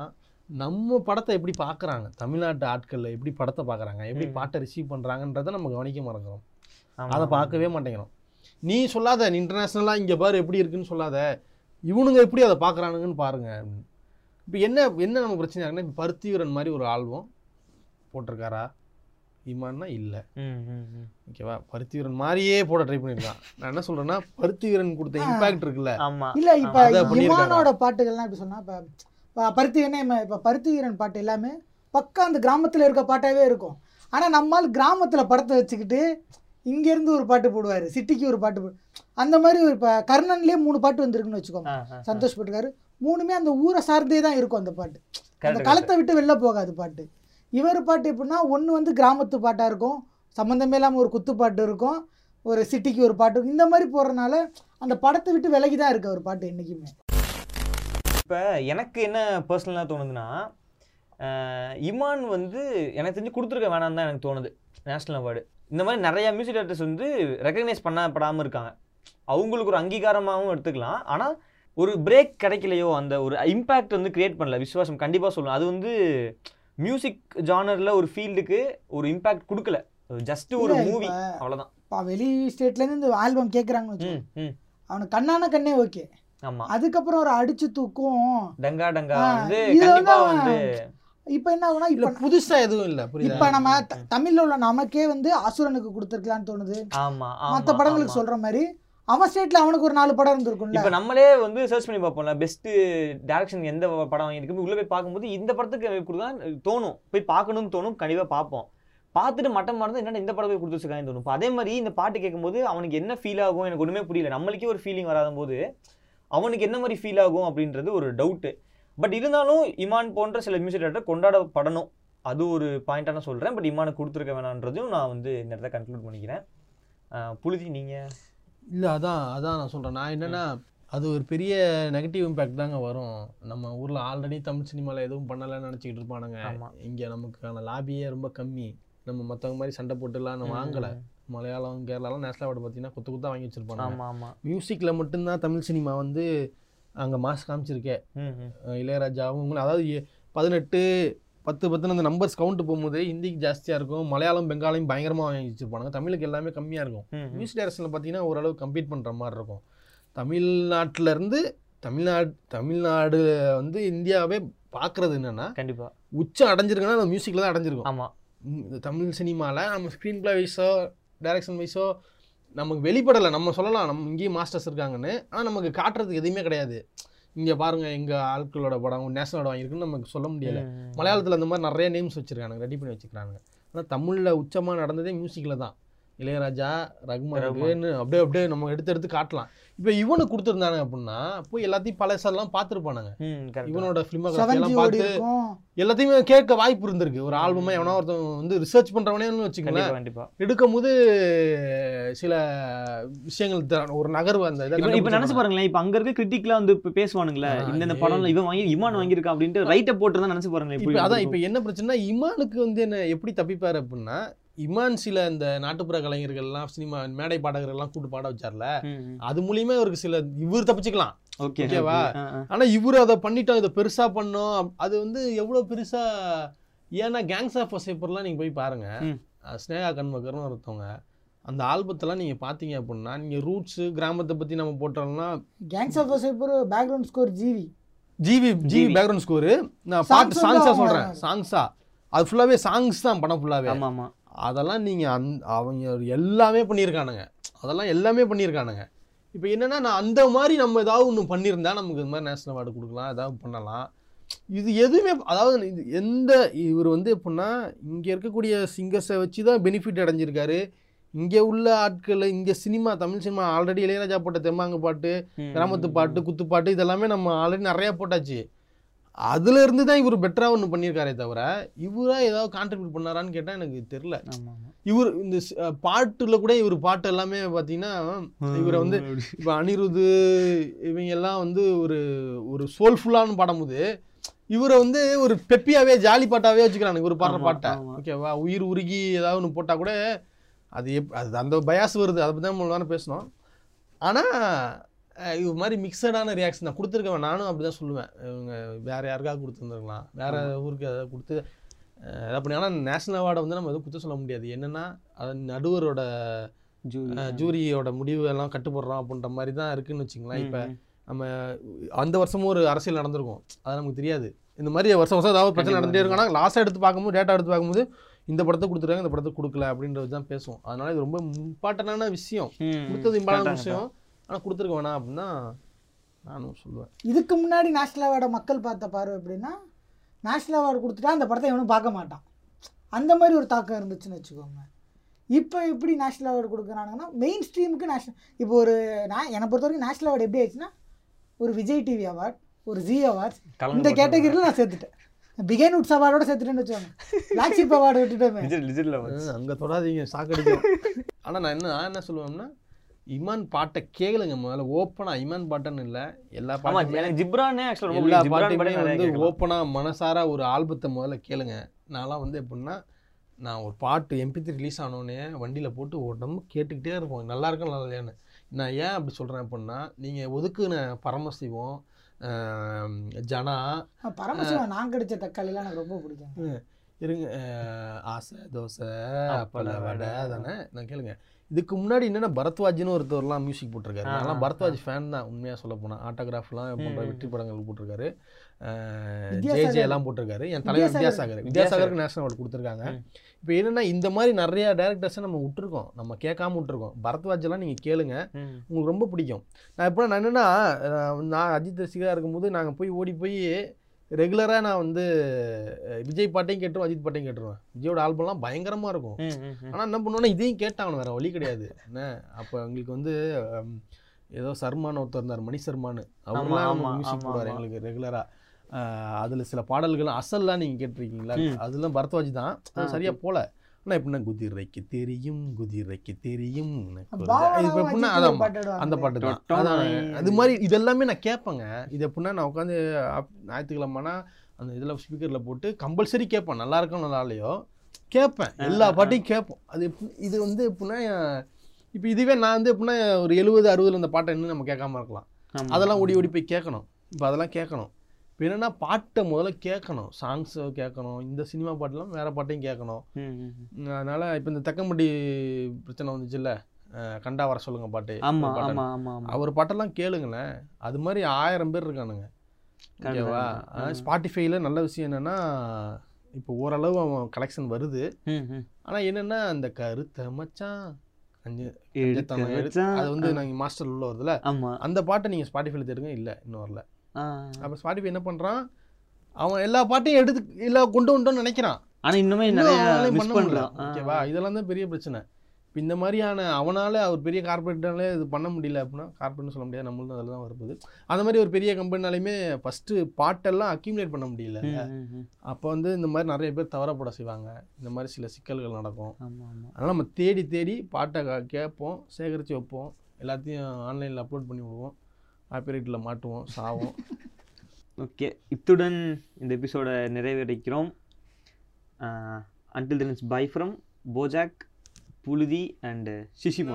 நம்ம படத்தை எப்படி பார்க்குறாங்க? தமிழ்நாட்டு ஆட்கள் எப்படி படத்தை பார்க்குறாங்க? எப்படி. பாட்டை ரிசீவ் பண்ணுறாங்கன்றதை நம்ம கவனிக்க மறக்கிறோம். அதை. பார்க்கவே மாட்டேங்கிறோம். நீ சொல்லாத நீ இன்டர்நேஷ்னலாக இங்கே பாரு எப்படி இருக்குன்னு சொல்லாத இவனுங்க எப்படி அதை பார்க்குறானுங்கன்னு பாருங்க இப்போ என்ன என்ன நம்ம பிரச்சனை இருக்குன்னா இப்போ பருத்திவீரன் மாதிரி ஒரு ஆல்பம் போட்டிருக்காரா? இமான்னா இல்லை. ம், ம், ம். ஓகேவா? பருத்திவீரன் மாதிரியே போட ட்ரை பண்ணியிருக்கான் நான் என்ன சொல்கிறேன்னா பருத்திவீரன் கொடுத்த இம்பாக்ட் இருக்குல்ல. இல்ல இப்ப. இமானோட பாட்டுகள்லாம் இப்படி சொன்னா இப்ப பருத்தி என்ன இப்ப பருத்தி வீரன் பாட்டு எல்லாமே பக்கா அந்த கிராமத்துல இருக்க பாட்டாவே இருக்கும். ஆனா நம்மால் கிராமத்துல படத்தை வச்சுக்கிட்டு இங்க இருந்து ஒரு பாட்டு போடுவாரு. சிட்டிக்கு ஒரு பாட்டு போடு அந்த மாதிரி ஒரு இப்ப கர்ணன்லயே மூணு பாட்டு வந்திருக்குன்னு வச்சுக்கோங்க. ஆ, ஆ, ஆ. சந்தோஷ் பட்டுக்காரு மூணுமே அந்த ஊரை சார்ந்தே தான் இருக்கும் அந்த பாட்டு. அந்த களத்தை விட்டு வெளில போகாது பாட்டு. இவர் பாட்டு எப்படின்னா ஒன்று வந்து கிராமத்து பாட்டாக இருக்கும் சம்மந்தமே இல்லாமல் ஒரு குத்து பாட்டு இருக்கும் ஒரு சிட்டிக்கு ஒரு பாட்டு இருக்கும். இந்த மாதிரி போடுறனால அந்த படத்தை விட்டு விலகி தான் இருக்கு ஒரு பாட்டு என்றைக்குமே இப்போ எனக்கு என்ன பர்சனலாக தோணுதுன்னா இமான் வந்து எனக்கு தெரிஞ்சு கொடுத்துருக்க வேணாம் தான் எனக்கு தோணுது நேஷ்னல் அவார்டு இந்த மாதிரி நிறையா மியூசிக் டேரக்டர்ஸ் வந்து ரெக்கக்னைஸ் பண்ணப்படாமல் இருக்காங்க. அவங்களுக்கு ஒரு அங்கீகாரமாகவும் எடுத்துக்கலாம். ஆனால் ஒரு பிரேக் கிடைக்கலையோ அந்த ஒரு இம்பேக்ட் வந்து கிரியேட் பண்ணல விசுவாசம் கண்டிப்பாக சொல்லணும். அது வந்து மியூசிக் ஜானரில் ஒரு ஃபீல்டுக்கு ஒரு இம்பேக்ட் கொடுக்கல. ஜஸ்ட் ஒரு மூவி அவ்வளோதான் இப்போ வெளி ஸ்டேட்லேருந்து இந்த ஆல்பம் கேட்குறாங்கன்னு வச்சுக்கோ. ம் ம். அவனுக்கு கண்ணான கண்ணே ஓகே ஆமாம் அதுக்கப்புறம் ஒரு அடிச்சு தூக்கும். டங்கா டங்கா வந்து கண்டிப்பாக வந்து இப்போ என்ன ஆகுனா இல்லை இப்போ புதுசாக எதுவும் இல்லை புரியுதா? இப்போ நம்ம தமிழ்ல உள்ள நமக்கே வந்து அசுரனுக்கு கொடுத்துருக்கலான்னு தோணுது. ஆமா மற்ற ஆமா, படங்களுக்கு. சொல்ற மாதிரி அவன் ஸ்டேட்ல அவனுக்கு ஒரு நாலு படம் இருந்திருக்கும் இப்ப நம்மளே வந்து சர்ச் பண்ணி பார்ப்போம்ல பெஸ்ட் டேரக்ஷன் எந்த படம் இருக்கு உள்ள போய் பார்க்கும்போது இந்த படத்துக்கு கொடுத்தா தோணும். போய் பார்க்கணும்னு தோணும் கண்டிப்பா பார்ப்போம். பார்த்துட்டு மட்டம் மறந்து என்னடா இந்த படம் போய் கொடுத்துருக்காங்கன்னு தோணும். அதே மாதிரி இந்த பாட்டு கேட்கும்போது அவனுக்கு என்ன ஃபீல் ஆகும் எனக்கு ஒன்றுமே புரியல. நம்மளுக்கே ஒரு ஃபீலிங் வராத போது அவனுக்கு என்ன மாதிரி ஃபீல் ஆகும் அப்படின்றது ஒரு டவுட்டு பட் இருந்தாலும் இமான் போன்ற சில மியூசிக் டேரக்டர் கொண்டாடப்படணும். அது ஒரு பாயிண்டாக சொல்கிறேன் பட் இமானுக்கு கொடுத்துருக்க வேணான்றதையும் நான் வந்து இந்த இடத்த கன்க்ளூட் பண்ணிக்கிறேன். புழுதி நீங்கள் இல்லை அதான் அதான் நான் சொல்கிறேன் நான் என்னன்னா அது ஒரு பெரிய நெகட்டிவ் இம்பேக்ட் தாங்க வரும். நம்ம ஊரில் ஆல்ரெடி தமிழ் சினிமாவில் எதுவும் பண்ணலைன்னு நினச்சிக்கிட்டு இருப்பானுங்க. இங்கே நமக்கான லாபியே ரொம்ப கம்மி. நம்ம மற்றவங்க மாதிரி சண்டை போட்டுலாம் நம்ம வாங்கலை. மலையாளம் கேரளாலாம் நேஷனல் அவார்டு பார்த்தீங்கன்னா குத்து குத்தா வாங்கி வச்சிருப்பாங்க ஆமா ஆமா. மியூசிக்கில் மட்டும்தான் தமிழ் சினிமா வந்து அங்கே மாஸ் காமிச்சிருக்கே. ம் ம். அஹ் இளையராஜாவும் அதாவது பதினெட்டு பத்து பத்துன்னு அந்த நம்பர்ஸ் கவுண்ட் போகும்போது ஹிந்திக்கு ஜாஸ்தியாக இருக்கும். மலையாளம் பெங்காலையும் பயங்கரமாக வாங்கி வச்சிருப்பாங்க. தமிழுக்கு எல்லாமே கம்மியாக இருக்கும். மியூசிக் டைரக்ஷனில் பார்த்தீங்கன்னா ஓரளவு கம்பீட் பண்ணுற மாதிரி இருக்கும். தமிழ்நாட்டுல இருந்து தமிழ்நாடு தமிழ்நாடு வந்து இந்தியாவே பார்க்குறது என்னன்னா கண்டிப்பா. உச்சம் அடைஞ்சிருக்குன்னா அந்த மியூசிக்கில் தான் அடைஞ்சிருக்கும். ஆமா. ம், இந்த தமிழ் சினிமாவில் நம்ம ஸ்க்ரீன் பிளே வைஸோ டைரக்ஷன் வைஸோ நமக்கு வெளிப்படலை. நம்ம சொல்லலாம் நம்ம இங்கேயும் மாஸ்டர்ஸ் இருக்காங்கன்னு. ஆனால் நமக்கு காட்டுறதுக்கு எதுவுமே கிடையாது. இங்கே பாருங்க எங்கள் ஆட்களோட படம் நேஷனல் வாங்கியிருக்குன்னு நமக்கு சொல்ல முடியல. மலையாளத்தில் அந்த மாதிரி நிறைய நேம்ஸ் வச்சுருக்கானுங்க ரெடி பண்ணி வச்சுக்கிறாங்க ஆனால் தமிழில் உச்சமாக நடந்ததே மியூசிக்கில் தான். இளையராஜா ரகுமான் அப்படியே அப்படியே நம்ம எடுத்து எடுத்து காட்டலாம். இப்போ இவனுக்கு கொடுத்துருந்தாங்க அப்படின்னா போய் எல்லாத்தையும் பழசெல்லாம் பார்த்துருப்பானுங்க. இவனோட ஃபிலிமோகிராஃபி செவன் எல்லாம் ஜி ஓடி பார்த்து எல்லாத்தையுமே கேட்க வாய்ப்பு இருந்திருக்கு ஒரு ஆல்பமா எவனோ ஒருத்தன் வந்து ரிசர்ச் பண்றவனே வச்சுக்கோங்களேன் கண்டிப்பா கண்டிப்பா எடுக்கும் போது சில விஷயங்கள் ஒரு நகர்வு அந்த இதை இப்ப நினைச்சு. பாருங்களேன் இப்ப அங்க இருக்க கிரிட்டிக்லாம் வந்து இப்ப பேசுவானுங்களே இந்த. படம்ல இவன் வாங்கி இமான் வாங்கியிருக்கா அப்படின்ட்டு ரைட்ட போட்டு தான் நினைச்சு பாருங்களேன் இப்ப அதான். இப்ப என்ன பிரச்சனைனா இமானுக்கு வந்து என்ன எப்படி தப்பிப்பாரு அப்படின்னா இமான் சில இந்த நாட்டுப்புற கலைஞர்கள் எல்லாம் சினிமா மேடை பாடகர்கள் எல்லாம் கூட்டு பாட வச்சார்ல. அது மூலியமா இவருக்கு சில இவர் தப்பிச்சுக்கலாம். ஓகே ஓகேவா? ஆனா இவர் அதை பண்ணிட்டோம் இதை பெருசா பண்ணோம். அது வந்து எவ்வளவு பெருசா ஏன்னா கேங்ஸ் ஆஃப் வசைப்பர்லாம் நீங்க போய் பாருங்க. ஸ்னேகா கண்மகர்னு ஒருத்தவங்க அந்த ஆல்பத்தெல்லாம் நீங்கள் பார்த்தீங்க அப்படின்னா நீங்கள் ரூட்ஸு கிராமத்தை பற்றி நம்ம போட்டோம்னா gangs of Wasseypur background score GV GV GV. Background score நான் பாட்டு சாங்ஸாக சொல்கிறேன் வராங்க. சாங்ஸா அது ஃபுல்லாகவே சாங்ஸ் தான் படம் ஃபுல்லாகவே ஆமா ஆமா அதெல்லாம் நீங்கள் அந் அவங்க எல்லாமே பண்ணியிருக்கானுங்க அதெல்லாம் எல்லாமே பண்ணியிருக்கானுங்க இப்போ என்னன்னா நான் அந்த மாதிரி நம்ம ஏதாவது ஒன்று பண்ணியிருந்தா நமக்கு இந்த மாதிரி நேஷனல் அவார்டு கொடுக்கலாம் ஏதாவது பண்ணலாம். இது எதுவுமே அதாவது இது எந்த இவர் வந்து எப்படின்னா இங்கே இருக்கக்கூடிய சிங்கர்ஸை வச்சு தான் பெனிஃபிட் அடைஞ்சிருக்காரு. இங்கே உள்ள ஆட்கள் இங்கே cinema Tamil cinema already Ilaiyaraaja போட்ட தெம்மாங்கு பாட்டு கிராமத்து பாட்டு குத்துப்பாட்டு இதெல்லாமே நம்ம ஆல்ரெடி நிறையா போட்டாச்சு. அதுல இருந்து தான் இவர் பெட்டராக ஒன்று பண்ணியிருக்காரே தவிர இவரா ஏதாவது கான்ட்ரிபியூட் பண்ணாரான்னு கேட்டால் எனக்கு ஆமா இவர் இந்த பாட்டுல கூட இவர் பாட்டு எல்லாமே பார்த்தீங்கன்னா இவரை வந்து இப்போ அனிருது இவங்க எல்லாம் வந்து ஒரு ஒரு சோல்ஃபுல்லான பாடும்போது இவரை வந்து ஒரு பெப்பியாவே ஜாலி பாட்டாவே வச்சுக்கிறானுங்க இவர் பாடுற பாட்டை. ஓகேவா உயிர் உருகி ஏதாவது ஒன்று போட்டால் கூட அது எப் அது அந்த பயாஸ் வருது. அதை பற்றி தான் நேரம் பேசணும் ஆனால் இது மாதிரி மிக்சடான ரியாக்ஷன் தான் கொடுத்துருக்கேன் நானும் அப்படி தான் சொல்லுவேன். இவங்க வேற யாருக்காவது கொடுத்துருந்துருக்கலாம். வேற ஊருக்கு ஏதாவது கொடுத்து பண்ணி ஆனால் நேஷனல் அவார்டை வந்து நம்ம எதுவும் குத்த சொல்ல முடியாது. என்னன்னா அது நடுவரோட ஜூரியோட முடிவு எல்லாம் கட்டுப்படுறோம் அப்படின்ற மாதிரி தான் இருக்குன்னு வச்சுங்களேன் இப்போ. நம்ம அந்த வருஷமும் ஒரு அரசியல் நடந்திருக்கும். அது நமக்கு தெரியாது. இந்த மாதிரி வருஷம் வருஷம் ஏதாவது பிரச்சனை நடந்துட்டே இருக்கும். ஆனால் லாஸ்ட்டாக எடுத்து பார்க்கும்போது டேட்டா எடுத்து பார்க்கும்போது இந்த படத்தை கொடுத்துருக்காங்க இந்த படத்தை கொடுக்கல அப்படின்றது தான் பேசுவோம். அதனால இது ரொம்ப இம்பார்ட்டண்டான விஷயம். கொடுத்தது இம்பார்ட்டன்ட் விஷயம். ஆனால் கொடுத்துருக்க வேணாம் அப்படின்னு நானும் சொல்லுவேன். இதுக்கு முன்னாடி நேஷனல் அவார்டை மக்கள் பார்த்த பார்வை எப்படின்னா நேஷனல் அவார்டு கொடுத்துட்டா அந்த படத்தை எவனும் பார்க்க மாட்டான். அந்த மாதிரி ஒரு தாக்கம் இருந்துச்சுன்னு வச்சுக்கோங்க. இப்போ எப்படி நேஷனல் அவார்டு கொடுக்குறானுங்கன்னா மெயின் ஸ்ட்ரீமுக்கு நேஷனல் இப்போ ஒரு நான் என்னை பொறுத்த வரைக்கும் நேஷனல் அவார்டு எப்படி ஆயிடுச்சுன்னா ஒரு விஜய் டிவி அவார்ட் ஒரு ஜி அவார்ட்ஸ் இந்த கேட்டகரியில் நான் சேர்த்துட்டேன். பிகைன் உட்ஸ் அவார்டோட சேர்த்துட்டேன்னு வச்சுக்கோங்க. பிளாக் ஷிப் அவார்டு வந்து அங்கே தொடாதீங்க சாக்கடிக்கும் ஆனால் நான் என்ன நான் என்ன சொல்லுவேன்னா இமான் பாட்டை கேளுங்க. முதல்ல ஓப்பனாக இமான் பாட்டுன்னு இல்லை எல்லா ஆமா பாட்டுமே எனக்கு ஜிப்ரானே எல்லா பாட்டுமே வந்து. ஓப்பனா மனசார ஒரு ஆல்பத்தை முதல்ல கேளுங்க. நான்லாம் வந்து எப்படின்னா நான் ஒரு பாட்டு எம்பி ரிலீஸ் ஆனோடனே வண்டியில் போட்டு உடம்பு கேட்டுக்கிட்டே இருப்போம். நல்லா இருக்கும் நல்லா இல்லையான்னு. நான் ஏன் அப்படி சொல்கிறேன் அப்படின்னா நீங்கள் ஒதுக்குன பரமசிவம் ஜனா பரமசிவன் நான் கடிச்ச தக்காளிலாம் எனக்கு ரொம்ப பிடிக்கும். இருங்க ஆசை தோசை அப்பள வடை. தானே நான் கேளுங்க. இதுக்கு முன்னாடி என்னென்ன பரத்வாஜ்னு ஒருத்தர்லாம் மியூசிக் போட்டிருக்காரு. ஆ, பரத்வாஜ் ஃபேன் தான் உண்மையாக சொல்ல போனால் ஆட்டோகிராஃப்லாம் போன்ற. வெற்றி படங்கள் போட்டிருக்காரு. ஜே. ஜே எல்லாம் போட்டிருக்காரு. என் தலைவர் வித்யாசாகர். வித்யாசாகர். வித்யாசாகருக்கு நேஷனல் அவார்டு கொடுத்துருக்காங்க. இப்போ என்னன்னா இந்த மாதிரி நிறைய டேரக்டர்ஸை நம்ம விட்டுருக்கோம். நம்ம கேட்காம விட்டுருக்கோம். பரத்வாஜ் எல்லாம் நீங்கள் கேளுங்க. உங்களுக்கு ரொம்ப பிடிக்கும். நான் எப்போ நான் என்னன்னா நான் அஜித் ரசிகராக இருக்கும்போது நாங்கள் போய் ஓடி போய் ரெகுலராக நான் வந்து விஜய் பாட்டையும் கேட்டுருவோம் அஜித் பாட்டையும் கேட்டுருவேன். விஜயோட ஆல்பம்லாம் பயங்கரமாக இருக்கும். ஆனால் என்ன பண்ணுவோன்னா இதையும் கேட்டாங்க வேற வழி கிடையாது. என்ன? அப்போ எங்களுக்கு வந்து ஏதோ சர்மான்னு ஒருத்தர் இருந்தார் மணி சர்மான்னு. நமக்கு மியூசிக் போடுவார். எங்களுக்கு ரெகுலராக அதில் சில பாடல்கள் அசல்லாம் நீங்கள் கேட்டிருக்கீங்களா. அதெல்லாம் பரத்வாஜ் தான். சரியாக போல. ஆனால் எப்படின்னா குதிரைக்கு தெரியும் குதிரைக்கு தெரியும் இது எப்படின்னா அதான். அந்த பாட்டு தான். அதான். அது மாதிரி இதெல்லாமே நான் கேட்பேங்க. இது எப்படின்னா நான் உட்காந்து ஞாயிற்றுக்கிழமைனா அந்த இதில் ஸ்பீக்கரில் போட்டு கம்பல்சரி கேட்பேன். நல்லா இருக்கும் நல்லா இல்லையோ கேட்பேன். எல்லா. பாட்டையும் கேட்போம். அது எப்படி- இது வந்து எப்படின்னா இப்போ இதுவே நான் வந்து எப்படின்னா ஒரு எழுபது அறுபதுல இந்த பாட்டை இன்னும் நம்ம கேட்காம இருக்கலாம். அதெல்லாம் ஓடி ஓடி போய் கேட்கணும். இப்போ அதெல்லாம் கேட்கணும். இப்போ என்னன்னா பாட்டை முதல்ல கேட்கணும். சாங்ஸை கேட்கணும். இந்த சினிமா பாட்டெல்லாம் வேற பாட்டையும் கேட்கணும். அதனால இப்போ இந்த தக்கம்பட்டி பிரச்சனை வந்துச்சுல்ல? கண்டா வர சொல்லுங்க பாட்டு. அவர் பாட்டெல்லாம் கேளுங்களேன். அது மாதிரி ஆயிரம் பேர் இருக்கானுங்க. ஓகேவா. ஸ்பாட்டிஃபைல நல்ல விஷயம் என்னன்னா இப்போ ஓரளவு அவன் கலெக்ஷன் வருது. ஆனால் என்னன்னா அந்த கருத்த மச்சான். அது வந்து நாங்கள் மாஸ்டர் உள்ள வருதுல அந்த பாட்டை நீங்கள் ஸ்பாட்டிஃபைல தேடுங்க. இல்லை இன்னும் வரல. அப்போ ஸ்பாட்டிஃபை என்ன பண்ணுறான் அவன் எல்லா பாட்டையும் எடுத்து இல்லை கொண்டு வந்துட்டோம்னு நினைக்கிறான். ஆனா இன்னுமே மிஸ் பண்ண முடியல. பண்றான் ஆ. ஓகேவா இதெல்லாம் தான் பெரிய பிரச்சனை. இப்போ இந்த மாதிரியான அவனால அவர் பெரிய கார்பரேட்டாலே இது பண்ண முடியல அப்படின்னா கார்பரேட்னு சொல்ல முடியாது. நம்மளும் அதில் தான் வருது அந்த மாதிரி ஒரு பெரிய கம்பெனினாலையுமே ஃபஸ்ட்டு பாட்டெல்லாம் அக்யூமுலேட் பண்ண முடியல. அப்போ வந்து இந்த மாதிரி நிறைய பேர் தவறப்பட செய்வாங்க. இந்த மாதிரி சில சிக்கல்கள் நடக்கும். அதனால் நம்ம தேடி தேடி பாட்டை கேட்போம் சேகரித்து வைப்போம். எல்லாத்தையும் ஆன்லைனில் அப்லோட் பண்ணி விடுவோம். காப்பிரைட்டில் மாட்டுவோம் சாவோம். ஓகே இத்துடன் இந்த எபிசோடை நிறைவேறிக்கிறோம் until then it's bye from BoJack புழுதி அண்ட்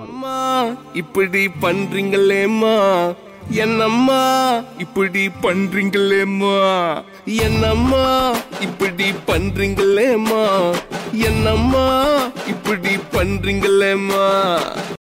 அம்மா இப்படி பண்றீங்களேம்மா? என்னம்மா இப்படி பண்றீங்களேம்மா? என்னம்மா இப்படி பண்றீங்களேம்மா? என்னம்மா இப்படி பண்றீங்களேம்மா?